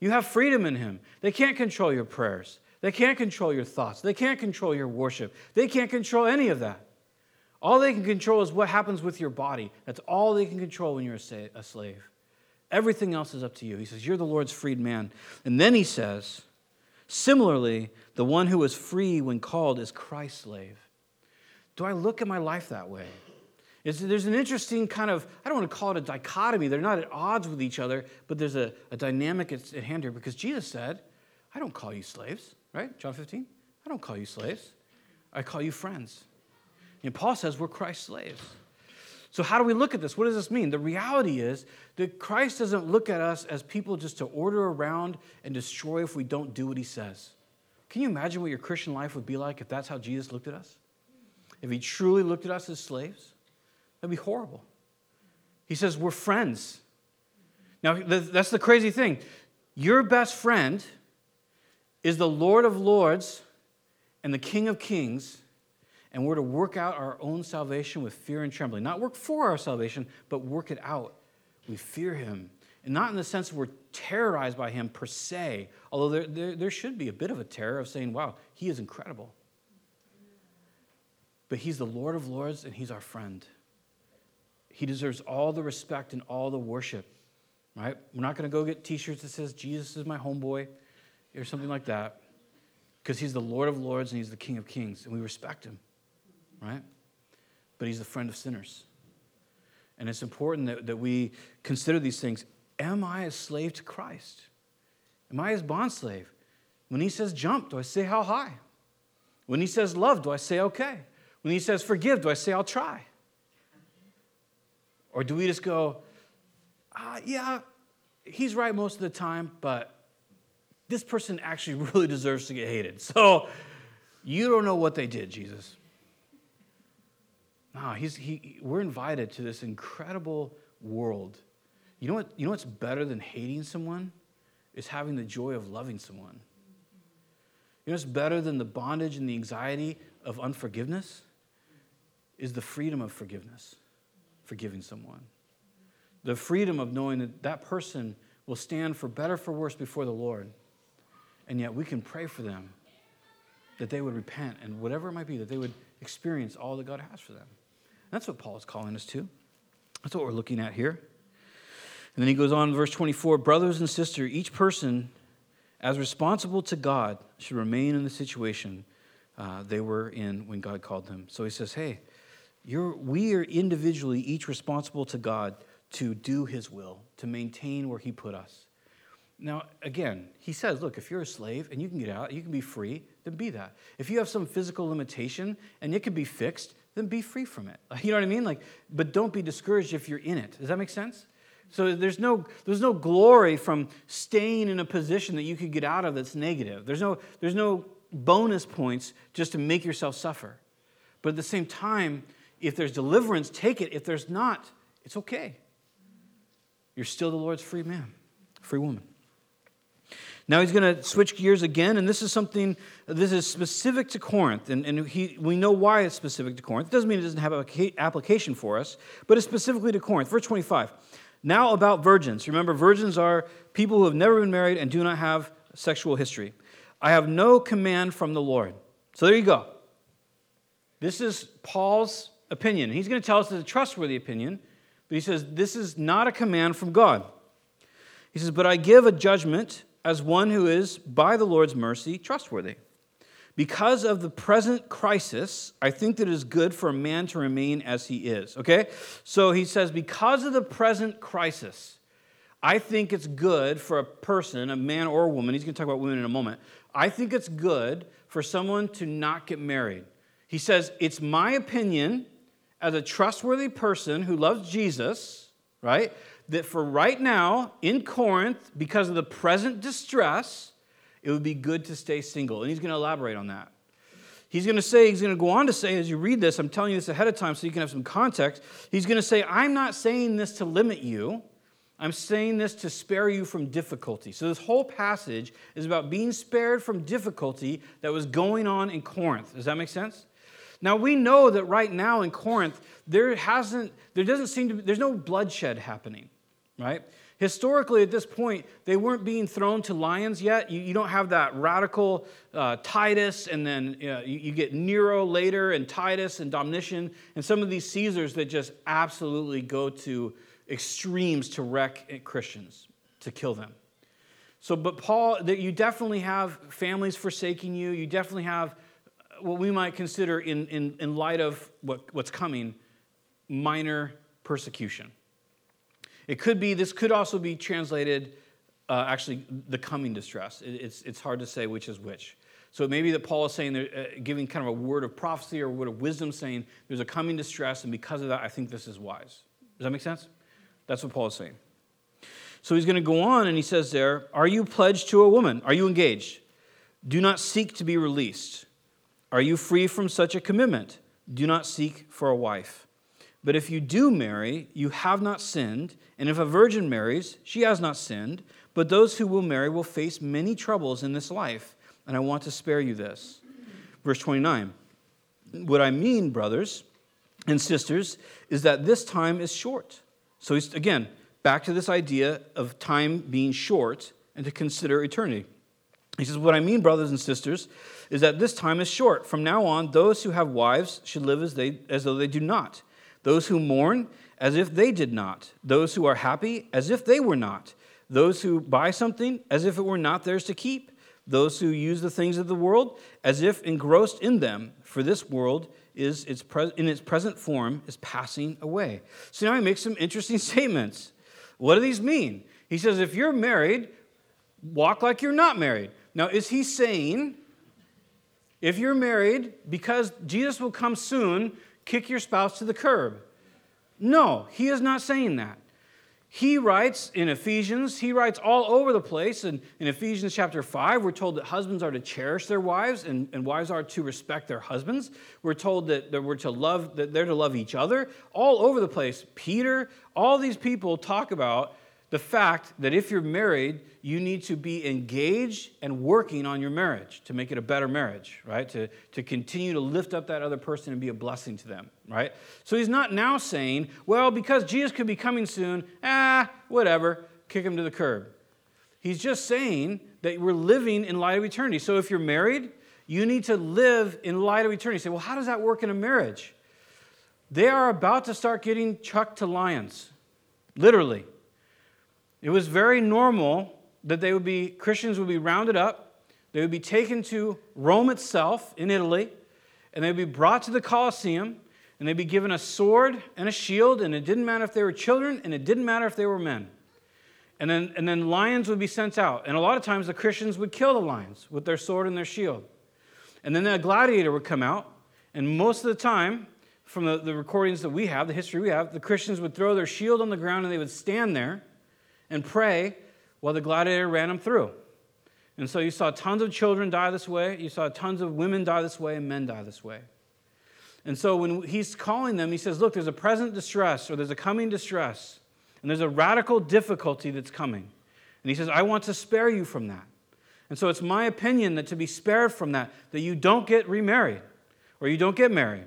You have freedom in Him. They can't control your prayers, they can't control your thoughts, they can't control your worship, they can't control any of that. All they can control is what happens with your body. That's all they can control when you're a slave. Everything else is up to you. He says, You're the Lord's freed man. And then he says, Similarly, the one who is free when called is Christ's slave. Do I look at my life that way? There's an interesting kind of, I don't want to call it a dichotomy. They're not at odds with each other, but there's a, a dynamic at, at hand here because Jesus said, I don't call you slaves, right? John 15? I don't call you slaves. I call you friends. And Paul says we're Christ's slaves. So, how do we look at this? What does this mean? The reality is that Christ doesn't look at us as people just to order around and destroy if we don't do what he says. Can you imagine what your Christian life would be like if that's how Jesus looked at us? If he truly looked at us as slaves? That'd be horrible. He says we're friends. Now, that's the crazy thing. Your best friend is the Lord of Lords and the King of Kings and we're to work out our own salvation with fear and trembling. Not work for our salvation, but work it out. We fear him. And not in the sense we're terrorized by him per se, although there, there, there should be a bit of a terror of saying, wow, he is incredible. But he's the Lord of Lords and he's our friend. He deserves all the respect and all the worship, right? We're not going to go get t shirts that says, Jesus is my homeboy or something like that, because he's the Lord of Lords and he's the King of Kings, and we respect him right? But he's the friend of sinners. And it's important that, that we consider these things. Am I a slave to Christ? Am I his bond slave? When he says jump, do I say how high? When he says love, do I say okay? When he says forgive, do I say I'll try? Or do we just go, ah, yeah, he's right most of the time, but this person actually really deserves to get hated. So you don't know what they did, Jesus. No, he's, he, we're invited to this incredible world. You know, what, you know what's better than hating someone? Is having the joy of loving someone. You know what's better than the bondage and the anxiety of unforgiveness? Is the freedom of forgiveness, forgiving someone. The freedom of knowing that that person will stand for better for worse before the Lord. And yet we can pray for them that they would repent and whatever it might be, that they would experience all that God has for them. That's what Paul is calling us to. That's what we're looking at here. And then he goes on verse 24 Brothers and sisters, each person, as responsible to God, should remain in the situation uh, they were in when God called them. So he says, Hey, we are individually each responsible to God to do his will, to maintain where he put us. Now, again, he says, look, if you're a slave and you can get out, you can be free, then be that. If you have some physical limitation and it can be fixed, then be free from it. You know what I mean? Like, but don't be discouraged if you're in it. Does that make sense? So there's no, there's no glory from staying in a position that you could get out of that's negative. There's no, there's no bonus points just to make yourself suffer. But at the same time, if there's deliverance, take it. If there's not, it's okay. You're still the Lord's free man, free woman. Now he's going to switch gears again, and this is something, this is specific to Corinth, and, and he, we know why it's specific to Corinth. It doesn't mean it doesn't have an application for us, but it's specifically to Corinth. Verse 25. Now, about virgins. Remember, virgins are people who have never been married and do not have sexual history. I have no command from the Lord. So there you go. This is Paul's opinion. He's going to tell us it's a trustworthy opinion, but he says this is not a command from God. He says, But I give a judgment as one who is, by the Lord's mercy, trustworthy. Because of the present crisis, I think that it is good for a man to remain as he is. Okay? So he says, because of the present crisis, I think it's good for a person, a man or a woman, he's going to talk about women in a moment. I think it's good for someone to not get married. He says, it's my opinion as a trustworthy person who loves Jesus, right? That for right now in Corinth, because of the present distress, it would be good to stay single. And he's going to elaborate on that. He's going to say, he's going to go on to say, as you read this, I'm telling you this ahead of time so you can have some context. He's going to say, I'm not saying this to limit you. I'm saying this to spare you from difficulty. So, this whole passage is about being spared from difficulty that was going on in Corinth. Does that make sense? Now, we know that right now in Corinth, there hasn't, there doesn't seem to be, there's no bloodshed happening, right? Historically, at this point, they weren't being thrown to lions yet. You, you don't have that radical uh, Titus, and then uh, you, you, get Nero later, and Titus and Domitian, and some of these Caesars that just absolutely go to extremes to wreck Christians, to kill them. So, but Paul, that you definitely have families forsaking you. You definitely have what we might consider, in, in, in light of what, what's coming, minor persecution. It could be, this could also be translated, uh, actually, the coming distress. It, it's, it's hard to say which is which. So it may be that Paul is saying, uh, giving kind of a word of prophecy or word of wisdom, saying there's a coming distress, and because of that, I think this is wise. Does that make sense? That's what Paul is saying. So he's going to go on and he says there, Are you pledged to a woman? Are you engaged? Do not seek to be released. Are you free from such a commitment? Do not seek for a wife. But if you do marry, you have not sinned, and if a virgin marries, she has not sinned. But those who will marry will face many troubles in this life, and I want to spare you this. Verse 29 What I mean, brothers and sisters, is that this time is short. So he's, again, back to this idea of time being short and to consider eternity. He says, What I mean, brothers and sisters, is that this time is short. From now on, those who have wives should live as, they, as though they do not those who mourn as if they did not, those who are happy as if they were not, those who buy something as if it were not theirs to keep, those who use the things of the world as if engrossed in them, for this world is its pre- in its present form is passing away. So now he makes some interesting statements. What do these mean? He says, if you're married, walk like you're not married. Now, is he saying, if you're married, because Jesus will come soon, kick your spouse to the curb. No, he is not saying that. He writes in Ephesians, he writes all over the place. And in Ephesians chapter 5, we're told that husbands are to cherish their wives and, and wives are to respect their husbands. We're told that, that we're to love, that they're to love each other. All over the place. Peter, all these people talk about the fact that if you're married, you need to be engaged and working on your marriage to make it a better marriage, right? To, to continue to lift up that other person and be a blessing to them, right? So he's not now saying, well, because Jesus could be coming soon, ah, whatever, kick him to the curb. He's just saying that we're living in light of eternity. So if you're married, you need to live in light of eternity. You say, well, how does that work in a marriage? They are about to start getting chucked to lions, literally. It was very normal that they would be, Christians would be rounded up, they would be taken to Rome itself in Italy, and they'd be brought to the Colosseum, and they'd be given a sword and a shield, and it didn't matter if they were children, and it didn't matter if they were men. And then, and then lions would be sent out. And a lot of times the Christians would kill the lions with their sword and their shield. And then a gladiator would come out, and most of the time, from the, the recordings that we have, the history we have, the Christians would throw their shield on the ground and they would stand there and pray while the gladiator ran them through. And so you saw tons of children die this way, you saw tons of women die this way, and men die this way. And so when he's calling them, he says, Look, there's a present distress, or there's a coming distress, and there's a radical difficulty that's coming. And he says, I want to spare you from that. And so it's my opinion that to be spared from that, that you don't get remarried or you don't get married.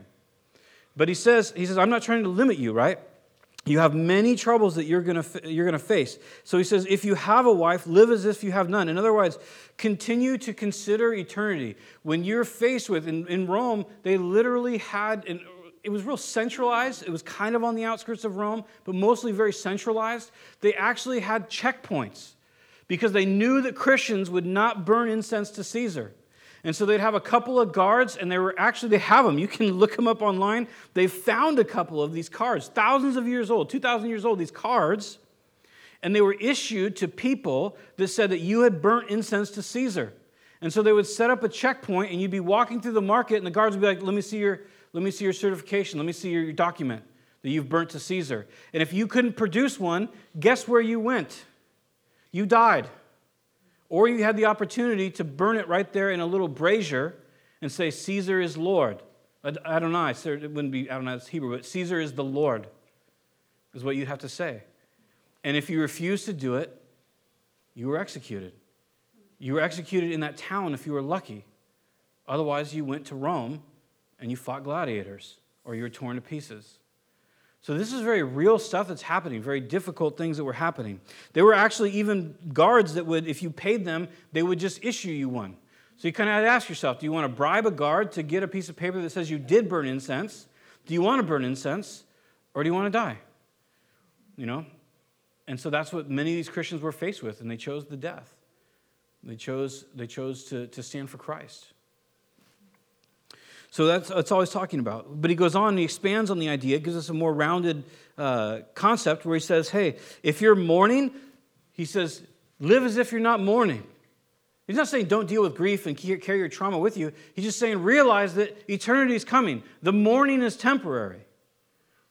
But he says, he says, I'm not trying to limit you, right? You have many troubles that you're going to you're going to face. So he says, if you have a wife, live as if you have none. In other words, continue to consider eternity. When you're faced with, in, in Rome, they literally had, an, it was real centralized. It was kind of on the outskirts of Rome, but mostly very centralized. They actually had checkpoints because they knew that Christians would not burn incense to Caesar. And so they'd have a couple of guards, and they were actually, they have them. You can look them up online. They found a couple of these cards, thousands of years old, 2,000 years old, these cards. And they were issued to people that said that you had burnt incense to Caesar. And so they would set up a checkpoint, and you'd be walking through the market, and the guards would be like, let me see your, let me see your certification, let me see your, your document that you've burnt to Caesar. And if you couldn't produce one, guess where you went? You died. Or you had the opportunity to burn it right there in a little brazier and say, Caesar is Lord. I don't Adonai, it wouldn't be Adonai, it's Hebrew, but Caesar is the Lord, is what you'd have to say. And if you refused to do it, you were executed. You were executed in that town if you were lucky. Otherwise, you went to Rome and you fought gladiators or you were torn to pieces. So, this is very real stuff that's happening, very difficult things that were happening. There were actually even guards that would, if you paid them, they would just issue you one. So, you kind of had to ask yourself do you want to bribe a guard to get a piece of paper that says you did burn incense? Do you want to burn incense? Or do you want to die? You know? And so that's what many of these Christians were faced with, and they chose the death. They chose, they chose to, to stand for Christ. So that's, that's all he's talking about. But he goes on and he expands on the idea, gives us a more rounded uh, concept where he says, hey, if you're mourning, he says, live as if you're not mourning. He's not saying don't deal with grief and carry your trauma with you. He's just saying realize that eternity is coming. The mourning is temporary,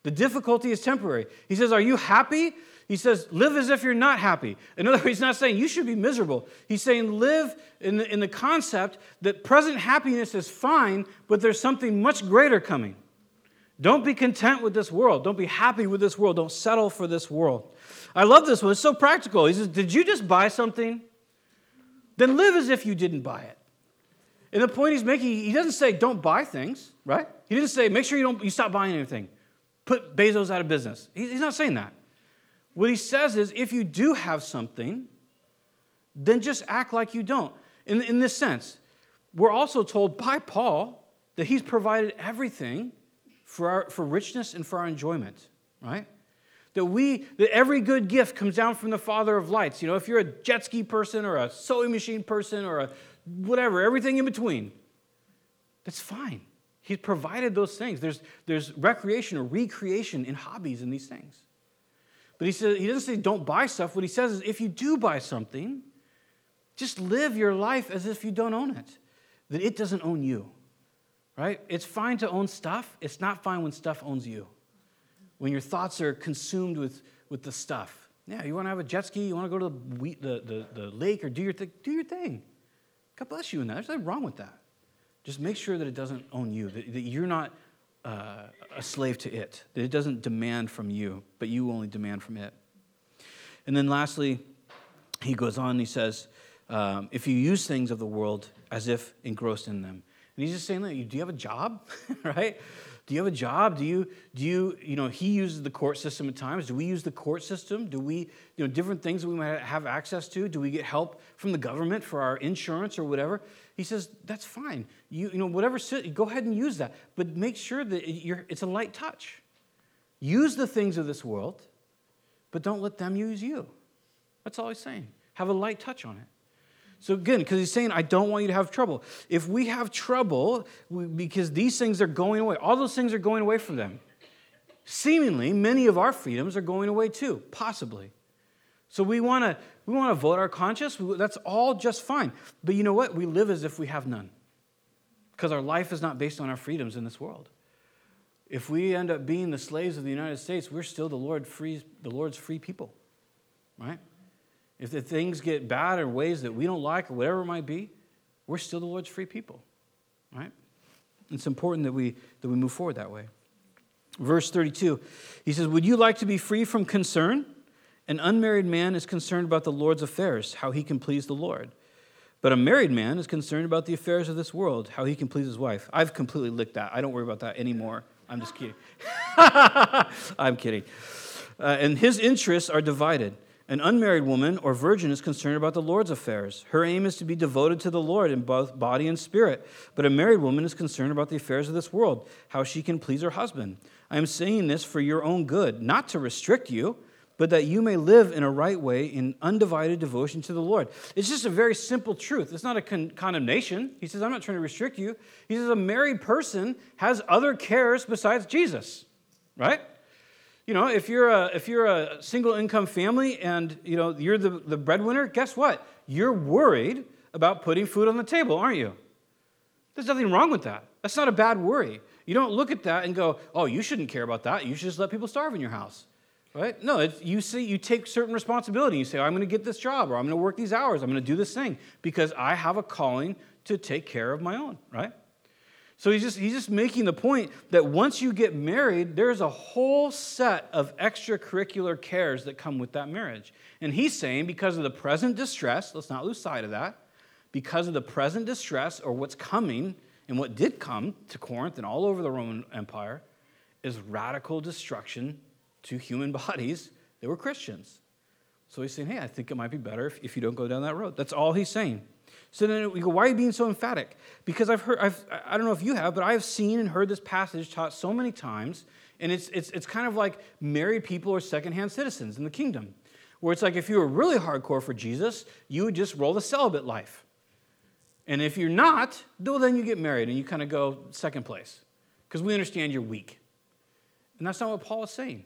the difficulty is temporary. He says, Are you happy? He says, live as if you're not happy. In other words, he's not saying you should be miserable. He's saying live in the, in the concept that present happiness is fine, but there's something much greater coming. Don't be content with this world. Don't be happy with this world. Don't settle for this world. I love this one. It's so practical. He says, Did you just buy something? Then live as if you didn't buy it. And the point he's making, he doesn't say don't buy things, right? He didn't say make sure you don't you stop buying anything. Put Bezos out of business. He's not saying that. What he says is if you do have something, then just act like you don't. In, in this sense, we're also told by Paul that he's provided everything for, our, for richness and for our enjoyment, right? That we, that every good gift comes down from the Father of lights. You know, if you're a jet ski person or a sewing machine person or a whatever, everything in between, that's fine. He's provided those things. There's, there's recreation or recreation in hobbies and these things. But he, says, he doesn't say don't buy stuff. What he says is if you do buy something, just live your life as if you don't own it, that it doesn't own you. Right? It's fine to own stuff, it's not fine when stuff owns you. When your thoughts are consumed with, with the stuff. Yeah, you want to have a jet ski, you want to go to the, the, the, the lake or do your, th- do your thing. God bless you in that. There's nothing wrong with that. Just make sure that it doesn't own you, that, that you're not uh, a slave to it, that it doesn't demand from you, but you only demand from it. And then lastly, he goes on and he says, um, if you use things of the world as if engrossed in them. And he's just saying, that, do you have a job? right? Do you have a job? Do you, do you, you know, he uses the court system at times. Do we use the court system? Do we, you know, different things that we might have access to? Do we get help from the government for our insurance or whatever? He says, that's fine. You, you know, whatever, go ahead and use that. But make sure that you're, it's a light touch. Use the things of this world, but don't let them use you. That's all he's saying. Have a light touch on it. So again, because he's saying, I don't want you to have trouble. If we have trouble, we, because these things are going away, all those things are going away from them. Seemingly, many of our freedoms are going away too, possibly. So we want to we want to vote our conscience. That's all just fine. But you know what? We live as if we have none, because our life is not based on our freedoms in this world. If we end up being the slaves of the United States, we're still the Lord free, the Lord's free people, right? If the things get bad in ways that we don't like or whatever it might be, we're still the Lord's free people. Right? It's important that we, that we move forward that way. Verse 32, he says, Would you like to be free from concern? An unmarried man is concerned about the Lord's affairs, how he can please the Lord. But a married man is concerned about the affairs of this world, how he can please his wife. I've completely licked that. I don't worry about that anymore. I'm just kidding. I'm kidding. Uh, and his interests are divided. An unmarried woman or virgin is concerned about the Lord's affairs. Her aim is to be devoted to the Lord in both body and spirit. But a married woman is concerned about the affairs of this world, how she can please her husband. I am saying this for your own good, not to restrict you, but that you may live in a right way in undivided devotion to the Lord. It's just a very simple truth. It's not a con- condemnation. He says, I'm not trying to restrict you. He says, a married person has other cares besides Jesus, right? You know, if you're a, if you're a single income family and, you know, you're the, the breadwinner, guess what? You're worried about putting food on the table, aren't you? There's nothing wrong with that. That's not a bad worry. You don't look at that and go, oh, you shouldn't care about that. You should just let people starve in your house. Right? No, you see, you take certain responsibility. You say, I'm going to get this job, or I'm going to work these hours, I'm going to do this thing because I have a calling to take care of my own, right? So he's just, he's just making the point that once you get married, there's a whole set of extracurricular cares that come with that marriage. And he's saying because of the present distress, let's not lose sight of that, because of the present distress or what's coming and what did come to Corinth and all over the Roman Empire is radical destruction to human bodies They were Christians. So he's saying, hey, I think it might be better if, if you don't go down that road. That's all he's saying. So then we go, why are you being so emphatic? Because I've heard, I've, I don't know if you have, but I have seen and heard this passage taught so many times, and it's, it's, it's kind of like married people are secondhand citizens in the kingdom, where it's like if you were really hardcore for Jesus, you would just roll the celibate life. And if you're not, well, then you get married and you kind of go second place, because we understand you're weak. And that's not what Paul is saying.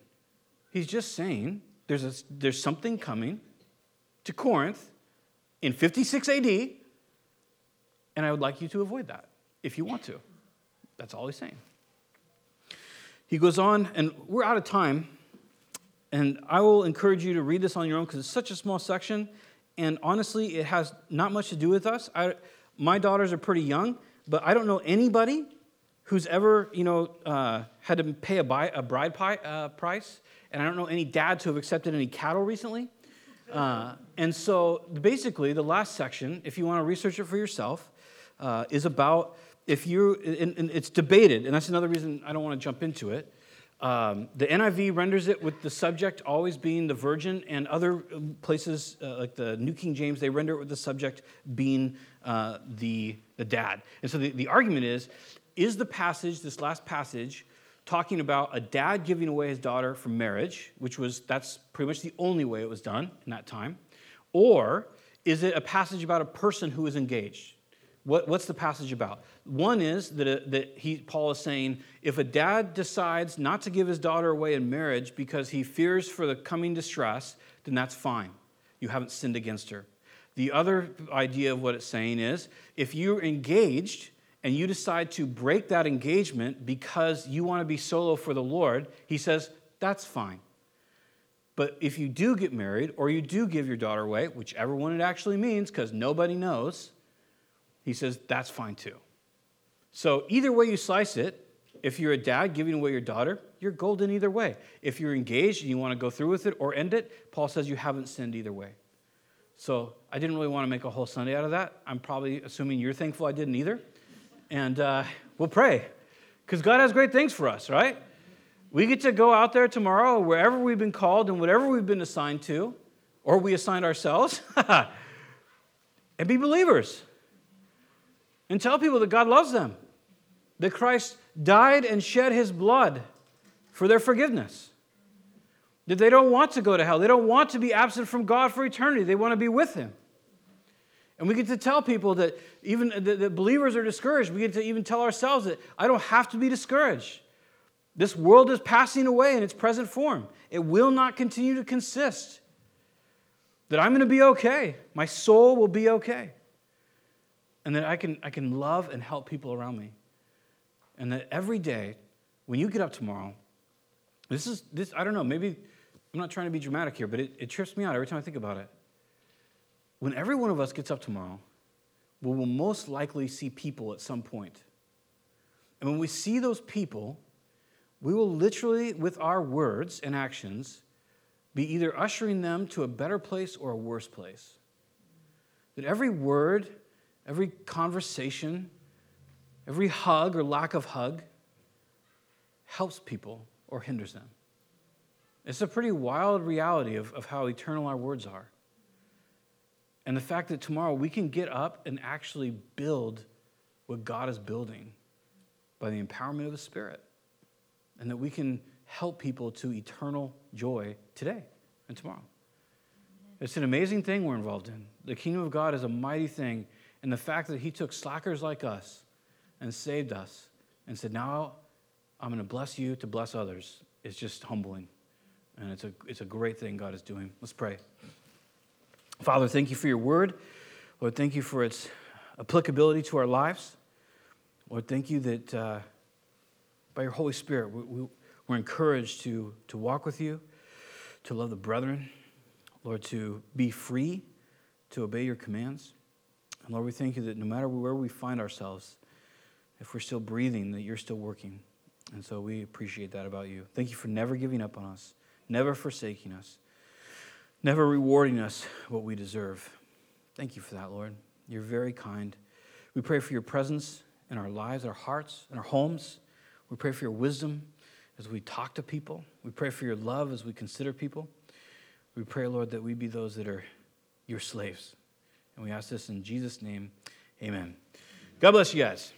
He's just saying there's, a, there's something coming to Corinth in 56 AD and I would like you to avoid that if you want to. That's all he's saying. He goes on, and we're out of time. And I will encourage you to read this on your own because it's such a small section. And honestly, it has not much to do with us. I, my daughters are pretty young, but I don't know anybody who's ever, you know, uh, had to pay a, buy, a bride pie, uh, price. And I don't know any dads who have accepted any cattle recently. Uh, and so basically, the last section, if you want to research it for yourself, uh, is about if you, and, and, it's debated, and that's another reason I don't want to jump into it. Um, the NIV renders it with the subject always being the virgin, and other places, uh, like the New King James, they render it with the subject being uh, the, the dad. And so the, the argument is is the passage, this last passage, talking about a dad giving away his daughter for marriage, which was, that's pretty much the only way it was done in that time, or is it a passage about a person who is engaged? What, what's the passage about? One is that, uh, that he, Paul is saying if a dad decides not to give his daughter away in marriage because he fears for the coming distress, then that's fine. You haven't sinned against her. The other idea of what it's saying is if you're engaged and you decide to break that engagement because you want to be solo for the Lord, he says, that's fine. But if you do get married or you do give your daughter away, whichever one it actually means, because nobody knows, he says that's fine too. So, either way you slice it, if you're a dad giving away your daughter, you're golden either way. If you're engaged and you want to go through with it or end it, Paul says you haven't sinned either way. So, I didn't really want to make a whole Sunday out of that. I'm probably assuming you're thankful I didn't either. And uh, we'll pray because God has great things for us, right? We get to go out there tomorrow, wherever we've been called and whatever we've been assigned to, or we assigned ourselves, and be believers and tell people that God loves them, that Christ died and shed his blood for their forgiveness, that they don't want to go to hell, they don't want to be absent from God for eternity, they want to be with him. And we get to tell people that even that believers are discouraged. We get to even tell ourselves that I don't have to be discouraged. This world is passing away in its present form. It will not continue to consist. That I'm going to be okay. My soul will be okay and that I can, I can love and help people around me. And that every day, when you get up tomorrow, this is, this, I don't know, maybe I'm not trying to be dramatic here, but it, it trips me out every time I think about it. When every one of us gets up tomorrow, we will most likely see people at some point. And when we see those people, we will literally, with our words and actions, be either ushering them to a better place or a worse place. That every word every conversation, every hug or lack of hug helps people or hinders them. It's a pretty wild reality of, of how eternal our words are. And the fact that tomorrow we can get up and actually build what God is building by the empowerment of the Spirit. And that we can help people to eternal joy today and tomorrow. It's an amazing thing we're involved in. The kingdom of God is a mighty thing. And the fact that He took slackers like us and saved us and said, Now I'm going to bless you to bless others is just humbling. And it's a, it's a great thing God is doing. Let's pray. Father, thank you for your word. Lord, thank you for its applicability to our lives. Lord, thank you that uh, by your Holy Spirit, we, we, we're encouraged to, to walk with you, to love the brethren, Lord, to be free, to obey your commands. And Lord, we thank you that no matter where we find ourselves, if we're still breathing, that you're still working. And so we appreciate that about you. Thank you for never giving up on us, never forsaking us, never rewarding us what we deserve. Thank you for that, Lord. You're very kind. We pray for your presence in our lives, our hearts, in our homes. We pray for your wisdom as we talk to people. We pray for your love as we consider people. We pray, Lord, that we be those that are your slaves. And we ask this in Jesus' name. Amen. God bless you guys.